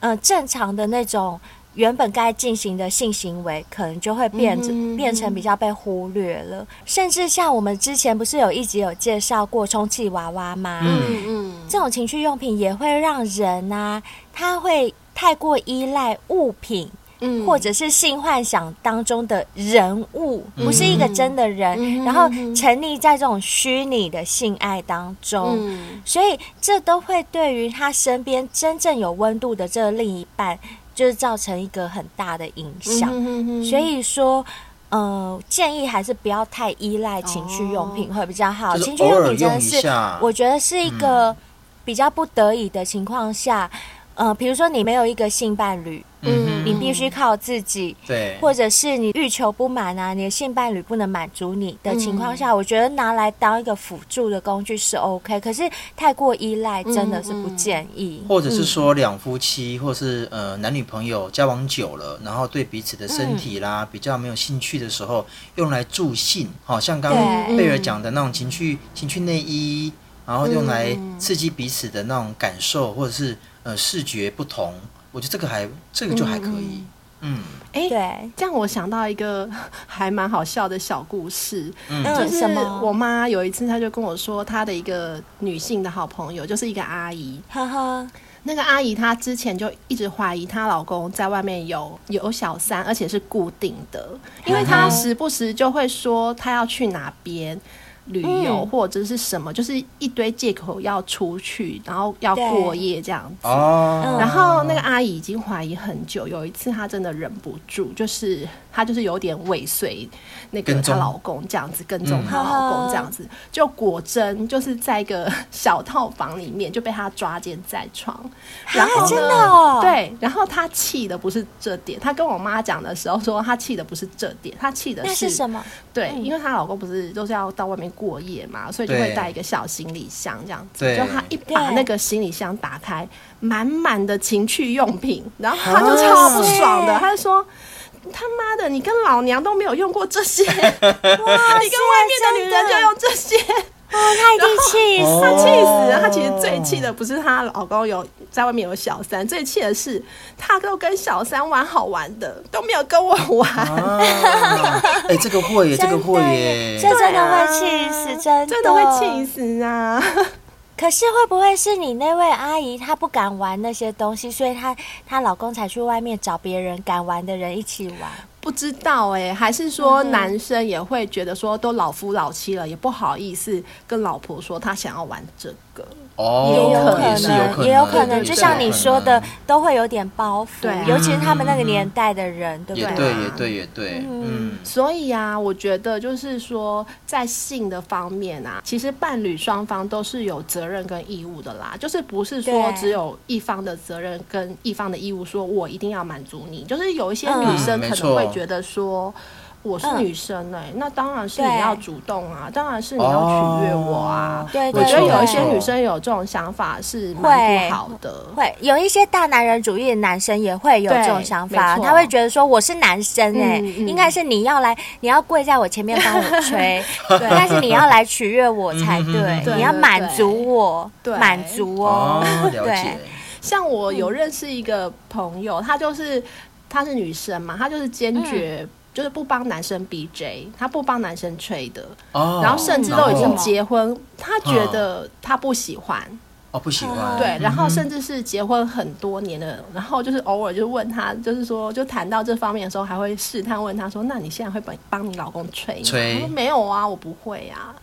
呃正常的那种原本该进行的性行为，可能就会变成变成比较被忽略了。甚至像我们之前不是有一集有介绍过充气娃娃吗？嗯嗯，这种情趣用品也会让人啊，他会太过依赖物品。嗯，或者是性幻想当中的人物，不是一个真的人，嗯、然后沉溺在这种虚拟的性爱当中，嗯、所以这都会对于他身边真正有温度的这个另一半就是造成一个很大的影响。嗯、所以说，呃，建议还是不要太依赖情趣用品会比较好。哦、情趣用品真的是，我觉得是一个比较不得已的情况下。嗯呃，比如说你没有一个性伴侣，嗯，你必须靠自己，对，或者是你欲求不满啊，你的性伴侣不能满足你的情况下，嗯、我觉得拿来当一个辅助的工具是 OK，可是太过依赖真的是不建议。或者是说两夫妻，或是呃男女朋友交往久了，然后对彼此的身体啦、嗯、比较没有兴趣的时候，用来助兴，好像刚刚贝尔讲的那种情趣情趣内衣，然后用来刺激彼此的那种感受，或者是。呃，视觉不同，我觉得这个还这个就还可以。嗯，哎、嗯，对、欸，这样我想到一个 [LAUGHS] 还蛮好笑的小故事。嗯，就是我妈有一次，她就跟我说，她的一个女性的好朋友，就是一个阿姨。呵呵，那个阿姨她之前就一直怀疑她老公在外面有有小三，而且是固定的，因为她时不时就会说她要去哪边。旅游或者是什么，嗯、就是一堆借口要出去，然后要过夜这样子。哦。然后那个阿姨已经怀疑很久，有一次她真的忍不住，就是她就是有点尾随那个她老公这样子，跟踪她老公这样子，就果真就是在一个小套房里面就被她抓奸在床。然后真的哦。对，然后她气的不是这点，她跟我妈讲的时候说，她气的不是这点，她气的是，是什么？对，因为她老公不是都是要到外面。过夜嘛，所以就会带一个小行李箱这样子。就她一把那个行李箱打开，满满的情趣用品，然后她就超不爽的，她就说：“他妈的，你跟老娘都没有用过这些，[LAUGHS] 哇，你跟外面的女人就用这些。”哦，他已经气死，他气死了。他其实最气的不是她老公有在外面有小三，最气的是他都跟小三玩好玩的，都没有跟我玩。哎、欸，这个会耶，这个会耶，这真的会气死，真的，真的会气死啊！可是会不会是你那位阿姨她不敢玩那些东西，所以她她老公才去外面找别人敢玩的人一起玩？不知道哎、还是说男生也会觉得说都老夫老妻了，也不好意思跟老婆说他想要玩这个。哦，也有可能，也有可能，就像你说的，都会有点包袱，对，尤其是他们那个年代的人，对不对？也对，也对，也对。嗯，所以啊，我觉得就是说，在性的方面啊，其实伴侣双方都是有责任跟义务的啦，就是不是说只有一方的责任跟一方的义务，说我一定要满足你，就是有一些女生可能会觉得说。我是女生哎、欸，嗯、那当然是你要主动啊，当然是你要取悦我啊。对，我觉得有一些女生有这种想法是蛮不好的。会，会。有一些大男人主义的男生也会有这种想法，他会觉得说我是男生哎、欸，嗯嗯、应该是你要来，你要跪在我前面帮我吹，[LAUGHS] 对，但是你要来取悦我才对，你要满足我，满足哦。哦对，像我有认识一个朋友，她就是她是女生嘛，她就是坚决、嗯。就是不帮男生 BJ，他不帮男生吹的，oh, 然后甚至都已经结婚，他觉得他不喜欢，哦不喜欢，对，然后甚至是结婚很多年的，然后就是偶尔就问他，就是说就谈到这方面的时候，还会试探问他说，那你现在会帮帮你老公吹吗？吹？他说没有啊，我不会啊。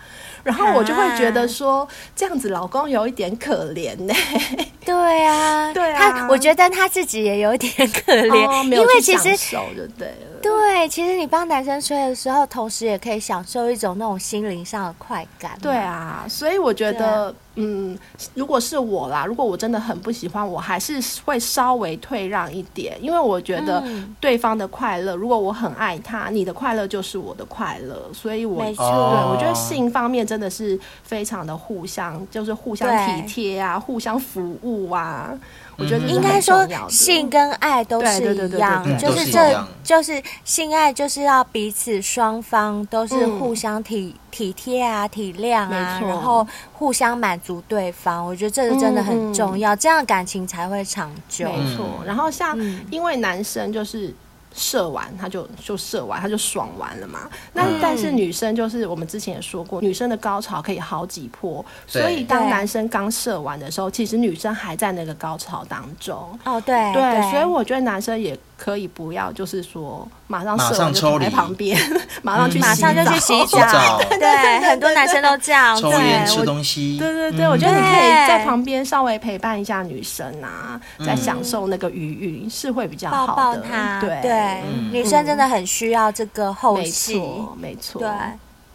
然后我就会觉得说，这样子老公有一点可怜呢、欸。[LAUGHS] 对啊，[LAUGHS] 对啊，他我觉得他自己也有点可怜，哦、因为其实就对了。对，其实你帮男生吹的时候，同时也可以享受一种那种心灵上的快感。对啊，所以我觉得。嗯，如果是我啦，如果我真的很不喜欢，我还是会稍微退让一点，因为我觉得对方的快乐，如果我很爱他，你的快乐就是我的快乐，所以我，没错，对，我觉得性方面真的是非常的互相，就是互相体贴啊，互相服务啊。我觉得应该说，性跟爱都是一样，就是这就是性爱，就是要彼此双方都是互相体体贴啊、体谅啊，然后互相满足对方。我觉得这个真的很重要，这样感情才会长久。没错。然后像因为男生就是。射完他就就射完他就爽完了嘛。那但是女生就是我们之前也说过，女生的高潮可以好几波，所以当男生刚射完的时候，其实女生还在那个高潮当中。哦，对对，所以我觉得男生也可以不要，就是说马上马上抽离旁边，[LAUGHS] 马上去马上就去 [LAUGHS] 洗澡。对，很多男生都这样。抽烟吃东西。对对对，我觉得你可以在旁边稍微陪伴一下女生啊，在享受那个余韵是会比较好的。抱抱她。对对，女生真的很需要这个后戏。没错。对。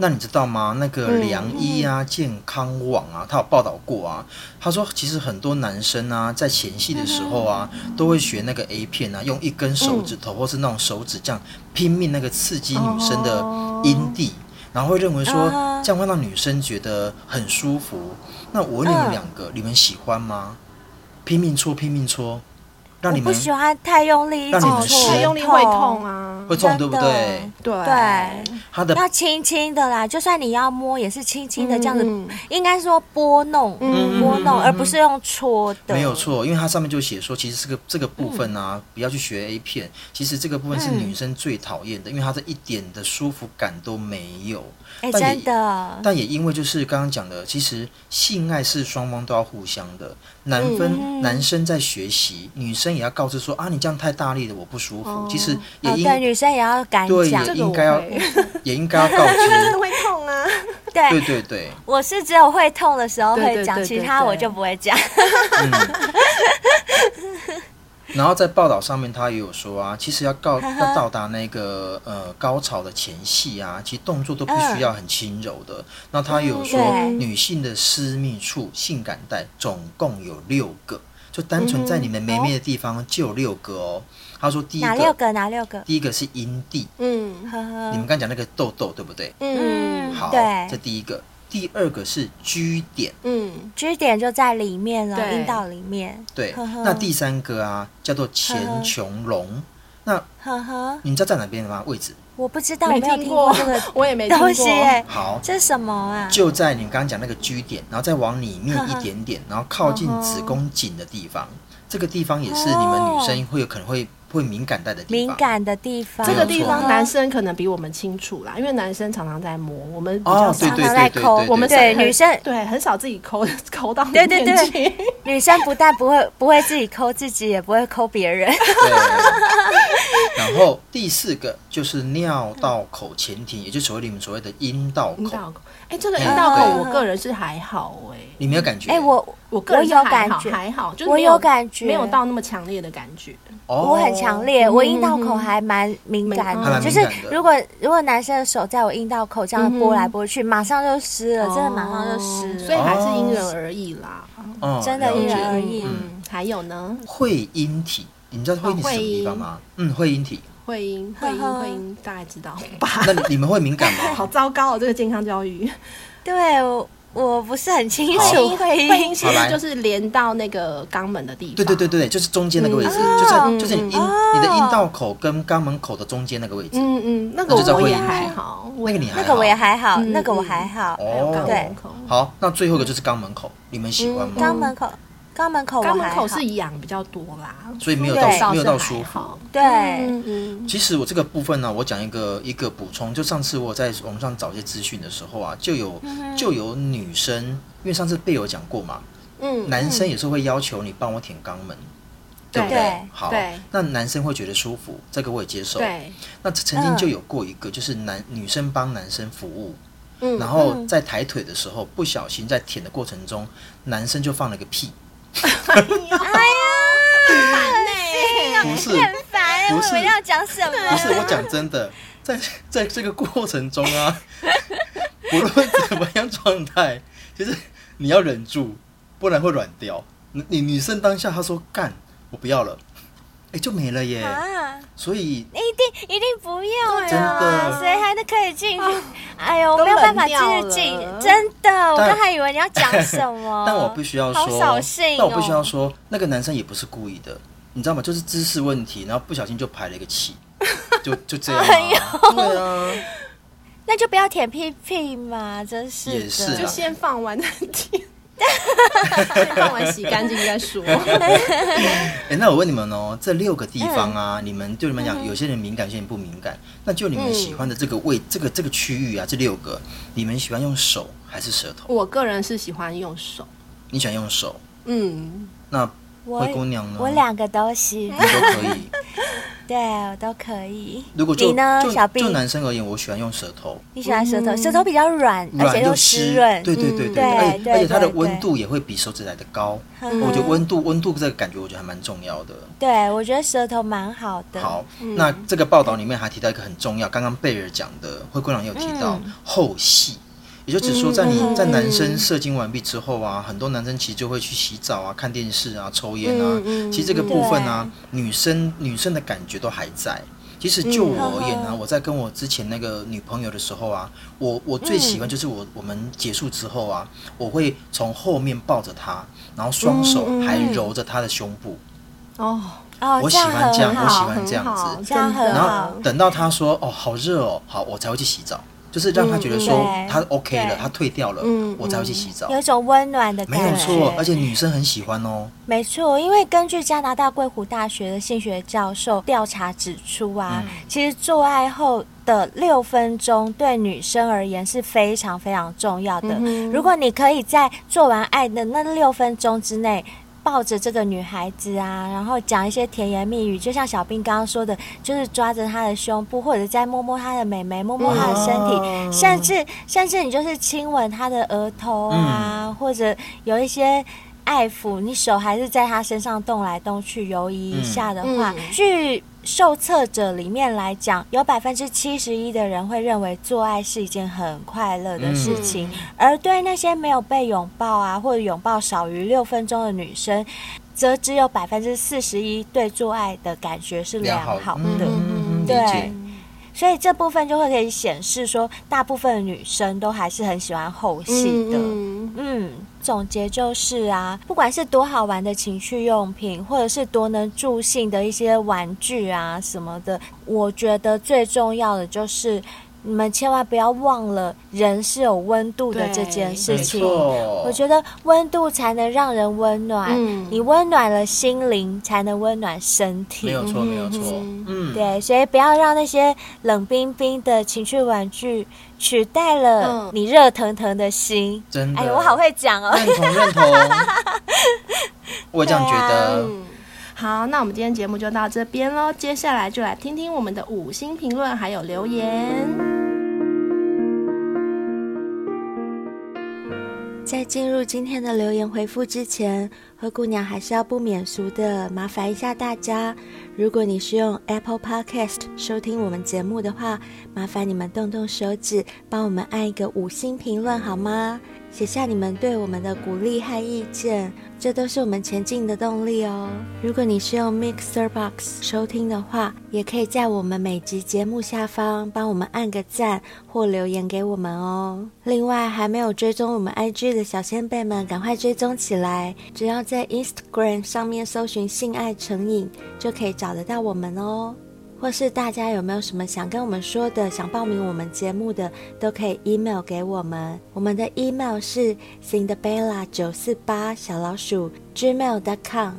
那你知道吗？那个良医啊，健康网啊，他有报道过啊。他说，其实很多男生啊，在前戏的时候啊，都会学那个 A 片啊，用一根手指头或是那种手指这样拼命那个刺激女生的阴蒂，然后会认为说这样会让女生觉得很舒服。那我问你们两个，你们喜欢吗？拼命搓，拼命搓。让你们不喜欢太用力，让你们太用力会痛啊，会痛对不对？对，他的要轻轻的啦，就算你要摸，也是轻轻的这样子，应该说拨弄，拨弄，而不是用搓的。没有错，因为它上面就写说，其实这个这个部分啊，不要去学 A 片，其实这个部分是女生最讨厌的，因为它这一点的舒服感都没有。哎，真的。但也因为就是刚刚讲的，其实性爱是双方都要互相的，男分男生在学习，女生。也要告知说啊，你这样太大力了，我不舒服。其实也应对女生也要敢讲，对，也应该要，也应该要告知。真的会痛啊！对对对对，我是只有会痛的时候会讲，其他我就不会讲。[LAUGHS] 然后在报道上面，他也有说啊，其实要告要到达那个呃高潮的前戏啊，其实动作都必须要很轻柔的。那他有说，女性的私密处性感带总共有六个。就单纯在你们美美的地方就有六个哦。他说第一个哪六个哪六个？第一个是阴蒂，嗯，你们刚讲那个痘痘对不对？嗯，好，对，这第一个。第二个是居点，嗯居点就在里面了，阴道里面。对，那第三个啊叫做前穹隆，那呵呵。你知道在哪边吗？位置？我不知道，没有听过这个，[LAUGHS] 我也没听过。好，这是什么啊？就在你刚刚讲那个居点，然后再往里面一点点，然后靠近子宫颈的地方，这个地方也是你们女生会有可能会会敏感带的地方。敏感的地方，这个地方男生可能比我们清楚啦，因为男生常常在摸，我们比较常常在抠，我们对女生对很少自己抠 [LAUGHS] 抠到对对对，[LAUGHS] [LAUGHS] 女生不但不会不会自己抠自己，也不会抠别人。然后第四个就是尿道口前庭，也就所谓你们所谓的阴道口。哎，这个阴道口，我个人是还好哎。你没有感觉？哎，我我个人有感觉，还好，就是我有感觉，没有到那么强烈的感觉。我很强烈，我阴道口还蛮敏感的，就是如果如果男生的手在我阴道口这样拨来拨去，马上就湿了，真的马上就湿了。所以还是因人而异啦，真的因人而异。嗯，还有呢？会阴体，你知道会阴体什么地方吗？嗯，会阴体。会阴会阴会阴，大概知道 [LAUGHS] 吧？那你们会敏感吗？[LAUGHS] 好糟糕哦，这个健康教育。对，我不是很清楚。会阴其实就是连到那个肛门的地方。对对对对，就是中间那个位置，就是就是你阴你的阴道口跟肛门口的中间那个位置。嗯嗯，那个我也还好，那个你还好，那个我也还好，那个我还好。哦，对，好，那最后一个就是肛门口，你们喜欢吗？肛门口。肛门口，肛门口是痒比较多啦，所以没有到没有到舒服。对，其实我这个部分呢，我讲一个一个补充，就上次我在网上找一些资讯的时候啊，就有就有女生，因为上次贝有讲过嘛，嗯，男生也是会要求你帮我舔肛门，对。不对？好，那男生会觉得舒服，这个我也接受。对，那曾经就有过一个，就是男女生帮男生服务，嗯，然后在抬腿的时候不小心在舔的过程中，男生就放了个屁。哎呀，不是很烦，不是我要讲什么？不是我讲真的，在在这个过程中啊，[LAUGHS] 无论怎么样状态，其实你要忍住，不然会软掉。你女生当下她说干，我不要了。哎，就没了耶！所以一定一定不要呀！谁还能可以进去？哎呦，我没有办法继续进，真的，我刚还以为你要讲什么。[LAUGHS] 但我必须要说，但我必须要说，那个男生也不是故意的，你知道吗？就是姿势问题，然后不小心就排了一个气，[LAUGHS] 就就这样。对啊，那就不要舔屁屁嘛，真是的，也是，就先放完再舔。[LAUGHS] 洗干净再说。[LAUGHS] 哎，那我问你们哦，这六个地方啊，你们就你们讲，有些人敏感，有些人不敏感。那就你们喜欢的这个位，这个这个区域啊，这六个，你们喜欢用手还是舌头？我个人是喜欢用手。你喜欢用手？嗯。那灰姑娘呢？我两个都是，你，都可以。[LAUGHS] 对，我都可以。如果就你呢，就小就男生而言，我喜欢用舌头。你喜欢舌头？舌头比较软，而且又湿润。对对对对，而且而且它的温度也会比手指来的高。我觉得温度温度这个感觉，我觉得还蛮重要的。对，我觉得舌头蛮好的。好，那这个报道里面还提到一个很重要，刚刚贝尔讲的，灰姑娘也有提到后戏。也就只说，在你在男生射精完毕之后啊，很多男生其实就会去洗澡啊、看电视啊、抽烟啊。其实这个部分啊，女生女生的感觉都还在。其实就我而言呢，我在跟我之前那个女朋友的时候啊，我我最喜欢就是我我们结束之后啊，我会从后面抱着她，然后双手还揉着她的胸部。哦哦，我喜欢这样，我喜欢这样子。然后等到她说哦好热哦，好，我才会去洗澡。就是让他觉得说他 OK 了，他退掉了，我才会去洗澡，有一种温暖的感觉。没有错，而且女生很喜欢哦。没错，因为根据加拿大贵湖大学的性学教授调查指出啊，其实做爱后的六分钟对女生而言是非常非常重要的。如果你可以在做完爱的那六分钟之内，抱着这个女孩子啊，然后讲一些甜言蜜语，就像小兵刚刚说的，就是抓着她的胸部，或者再摸摸她的美眉，摸摸她的身体，嗯、甚至甚至你就是亲吻她的额头啊，嗯、或者有一些爱抚，你手还是在她身上动来动去游移一下的话，去、嗯。受测者里面来讲，有百分之七十一的人会认为做爱是一件很快乐的事情，嗯、而对那些没有被拥抱啊，或者拥抱少于六分钟的女生，则只有百分之四十一对做爱的感觉是良好的。嗯、对。所以这部分就会可以显示说，大部分的女生都还是很喜欢后戏的。嗯，嗯，总结就是啊，不管是多好玩的情趣用品，或者是多能助兴的一些玩具啊什么的，我觉得最重要的就是。你们千万不要忘了，人是有温度的这件事情。我觉得温度才能让人温暖，嗯、你温暖了心灵，才能温暖身体。没有错，没有错。嗯，对，所以不要让那些冷冰冰的情趣玩具取代了你热腾腾的心。真的，哎，我好会讲哦。认同，认同。[LAUGHS] 我这样觉得。好，那我们今天节目就到这边喽。接下来就来听听我们的五星评论还有留言。在进入今天的留言回复之前，灰姑娘还是要不免俗的麻烦一下大家。如果你是用 Apple Podcast 收听我们节目的话，麻烦你们动动手指，帮我们按一个五星评论好吗？写下你们对我们的鼓励和意见。这都是我们前进的动力哦。如果你是用 Mixer Box 收听的话，也可以在我们每集节目下方帮我们按个赞或留言给我们哦。另外，还没有追踪我们 IG 的小仙贝们，赶快追踪起来！只要在 Instagram 上面搜寻“性爱成瘾”，就可以找得到我们哦。或是大家有没有什么想跟我们说的，想报名我们节目的，都可以 email 给我们。我们的 email 是 Cinderella 九四八小老鼠 gmail.com，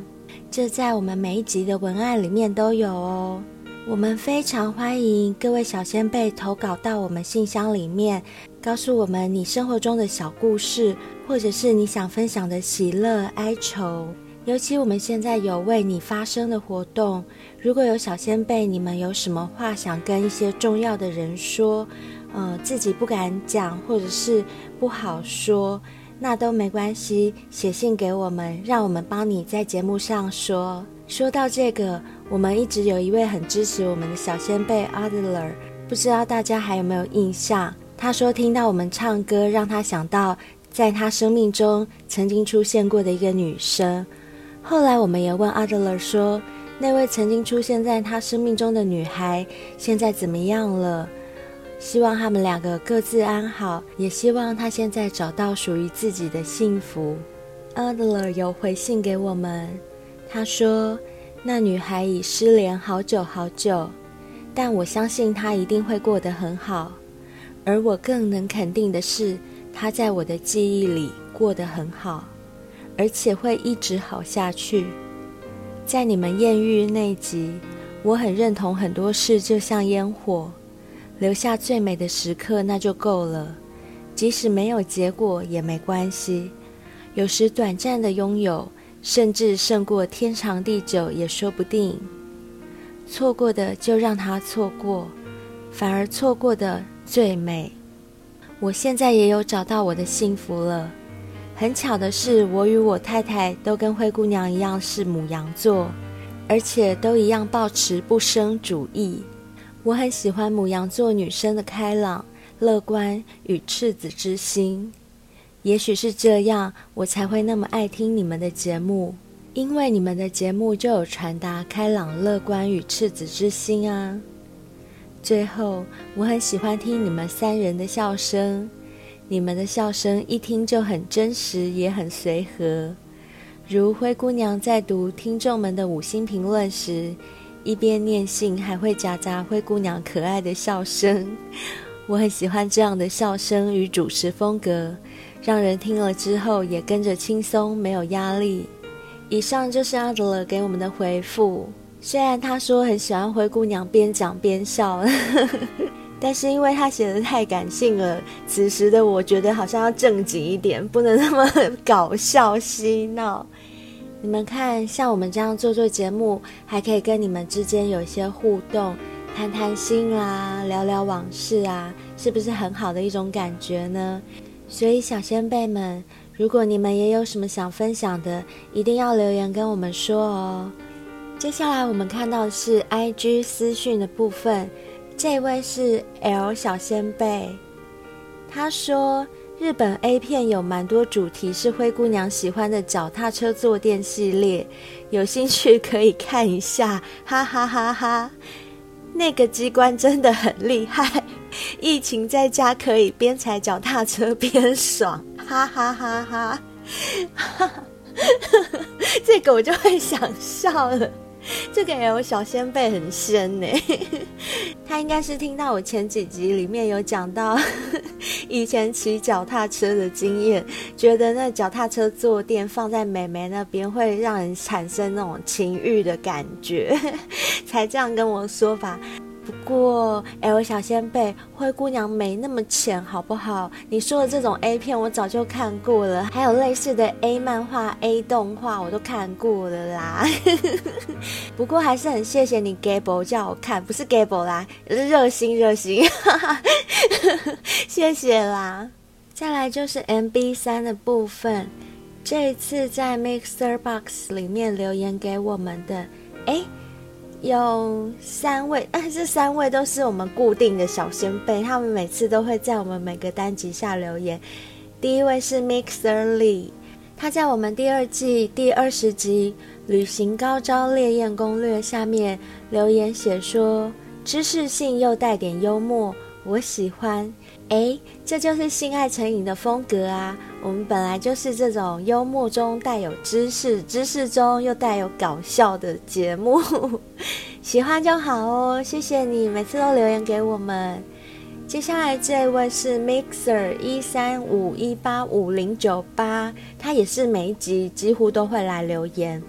这在我们每一集的文案里面都有哦。我们非常欢迎各位小仙贝投稿到我们信箱里面，告诉我们你生活中的小故事，或者是你想分享的喜乐哀愁。尤其我们现在有为你发声的活动，如果有小仙贝，你们有什么话想跟一些重要的人说，呃，自己不敢讲或者是不好说，那都没关系，写信给我们，让我们帮你在节目上说。说到这个，我们一直有一位很支持我们的小仙贝 Adler，不知道大家还有没有印象？他说听到我们唱歌，让他想到在他生命中曾经出现过的一个女生。后来，我们也问阿德勒说：“那位曾经出现在他生命中的女孩，现在怎么样了？希望他们两个各自安好，也希望他现在找到属于自己的幸福。”阿德勒有回信给我们，他说：“那女孩已失联好久好久，但我相信她一定会过得很好。而我更能肯定的是，她在我的记忆里过得很好。”而且会一直好下去。在你们艳遇那集，我很认同很多事就像烟火，留下最美的时刻那就够了。即使没有结果也没关系。有时短暂的拥有，甚至胜过天长地久也说不定。错过的就让它错过，反而错过的最美。我现在也有找到我的幸福了。很巧的是，我与我太太都跟灰姑娘一样是母羊座，而且都一样抱持不生主义。我很喜欢母羊座女生的开朗、乐观与赤子之心。也许是这样，我才会那么爱听你们的节目，因为你们的节目就有传达开朗、乐观与赤子之心啊。最后，我很喜欢听你们三人的笑声。你们的笑声一听就很真实，也很随和。如灰姑娘在读听众们的五星评论时，一边念信还会夹杂灰姑娘可爱的笑声。我很喜欢这样的笑声与主持风格，让人听了之后也跟着轻松，没有压力。以上就是阿德勒给我们的回复。虽然他说很喜欢灰姑娘边讲边笑。[LAUGHS] 但是因为他写的太感性了，此时的我觉得好像要正经一点，不能那么搞笑嬉闹。你们看，像我们这样做做节目，还可以跟你们之间有一些互动，谈谈心啊，聊聊往事啊，是不是很好的一种感觉呢？所以小仙贝们，如果你们也有什么想分享的，一定要留言跟我们说哦。接下来我们看到的是 IG 私讯的部分。这位是 L 小仙贝，他说日本 A 片有蛮多主题是灰姑娘喜欢的脚踏车坐垫系列，有兴趣可以看一下，哈哈哈哈！那个机关真的很厉害，疫情在家可以边踩脚踏车边爽，哈哈哈哈！哈，[LAUGHS] 这个我就会想笑了。[LAUGHS] 这个 L 小仙贝很仙呢，[LAUGHS] 他应该是听到我前几集里面有讲到 [LAUGHS] 以前骑脚踏车的经验，觉得那脚踏车坐垫放在美眉那边会让人产生那种情欲的感觉，才这样跟我说吧。不过，L 小仙贝，灰姑娘没那么浅，好不好？你说的这种 A 片我早就看过了，还有类似的 A 漫画、A 动画我都看过了啦。[LAUGHS] 不过还是很谢谢你 Gable 叫我看，不是 Gable 啦，是热心热心，[LAUGHS] 谢谢啦。再来就是 MB 三的部分，这一次在 Mixer Box 里面留言给我们的，哎。有三位，但、啊、这三位都是我们固定的小先辈，他们每次都会在我们每个单集下留言。第一位是 Mixer Lee，他在我们第二季第二十集《旅行高招烈焰攻略》下面留言写说，知识性又带点幽默，我喜欢。诶，这就是性爱成瘾的风格啊！我们本来就是这种幽默中带有知识，知识中又带有搞笑的节目，[LAUGHS] 喜欢就好哦。谢谢你每次都留言给我们。接下来这位是 Mixer 一三五一八五零九八，他也是每一集几乎都会来留言。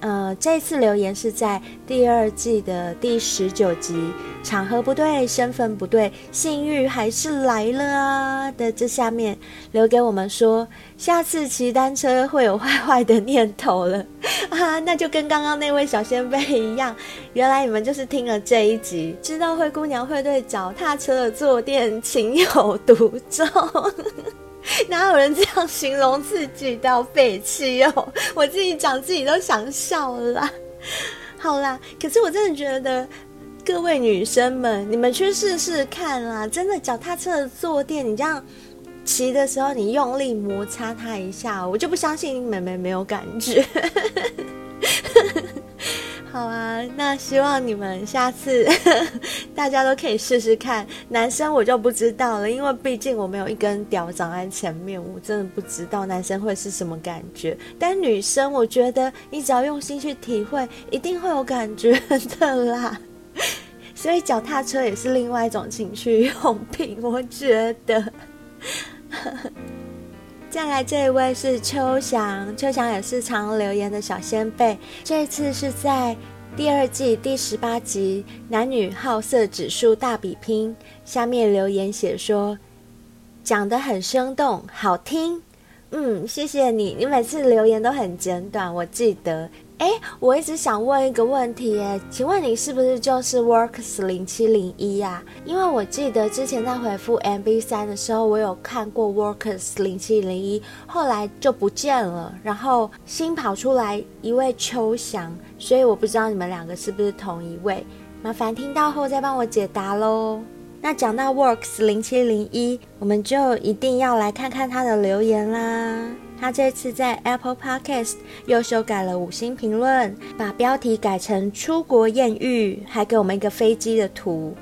呃，这次留言是在第二季的第十九集，场合不对，身份不对，性欲还是来了啊的这下面留给我们说，下次骑单车会有坏坏的念头了 [LAUGHS] 啊，那就跟刚刚那位小仙贝一样，原来你们就是听了这一集，知道灰姑娘会对脚踏车的坐垫情有独钟。[LAUGHS] 哪有人这样形容自己的废气哦？[LAUGHS] 我自己讲自己都想笑了。[LAUGHS] 好啦，可是我真的觉得各位女生们，你们去试试看啦！真的，脚踏车的坐垫，你这样骑的时候，你用力摩擦它一下，我就不相信你妹妹没有感觉。好啊，那希望你们下次 [LAUGHS] 大家都可以试试看。男生我就不知道了，因为毕竟我没有一根屌长在前面，我真的不知道男生会是什么感觉。但女生，我觉得你只要用心去体会，一定会有感觉的啦。[LAUGHS] 所以脚踏车也是另外一种情趣用品，我觉得。再来这一位是秋翔，秋翔也是常留言的小仙贝。这次是在第二季第十八集《男女好色指数大比拼》下面留言写说，讲得很生动，好听。嗯，谢谢你，你每次留言都很简短，我记得。哎，我一直想问一个问题，哎，请问你是不是就是 Works 零七零一呀？因为我记得之前在回复 MB 三的时候，我有看过 Works 零七零一，后来就不见了，然后新跑出来一位秋翔，所以我不知道你们两个是不是同一位，麻烦听到后再帮我解答喽。那讲到 Works 零七零一，我们就一定要来看看他的留言啦。他这次在 Apple Podcast 又修改了五星评论，把标题改成“出国艳遇”，还给我们一个飞机的图。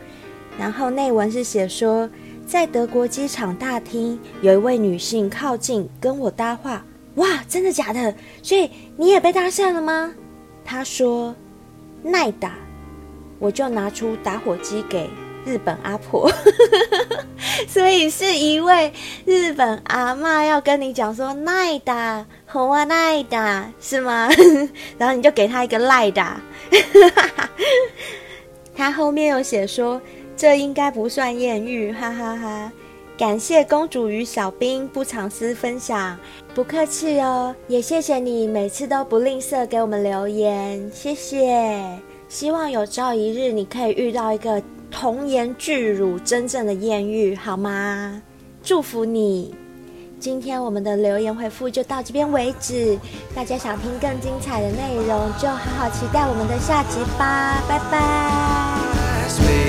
然后内文是写说，在德国机场大厅有一位女性靠近跟我搭话，哇，真的假的？所以你也被搭讪了吗？他说耐打，我就拿出打火机给。日本阿婆，[LAUGHS] 所以是一位日本阿妈要跟你讲说耐打，好啊耐打是吗？[LAUGHS] 然后你就给他一个赖打。[LAUGHS] 他后面有写说，这应该不算艳遇，哈哈哈哈。感谢公主与小兵不藏私分享，不客气哦，也谢谢你每次都不吝啬给我们留言，谢谢。希望有朝一日你可以遇到一个。童颜巨乳，真正的艳遇，好吗？祝福你！今天我们的留言回复就到这边为止。大家想听更精彩的内容，就好好期待我们的下集吧。拜拜。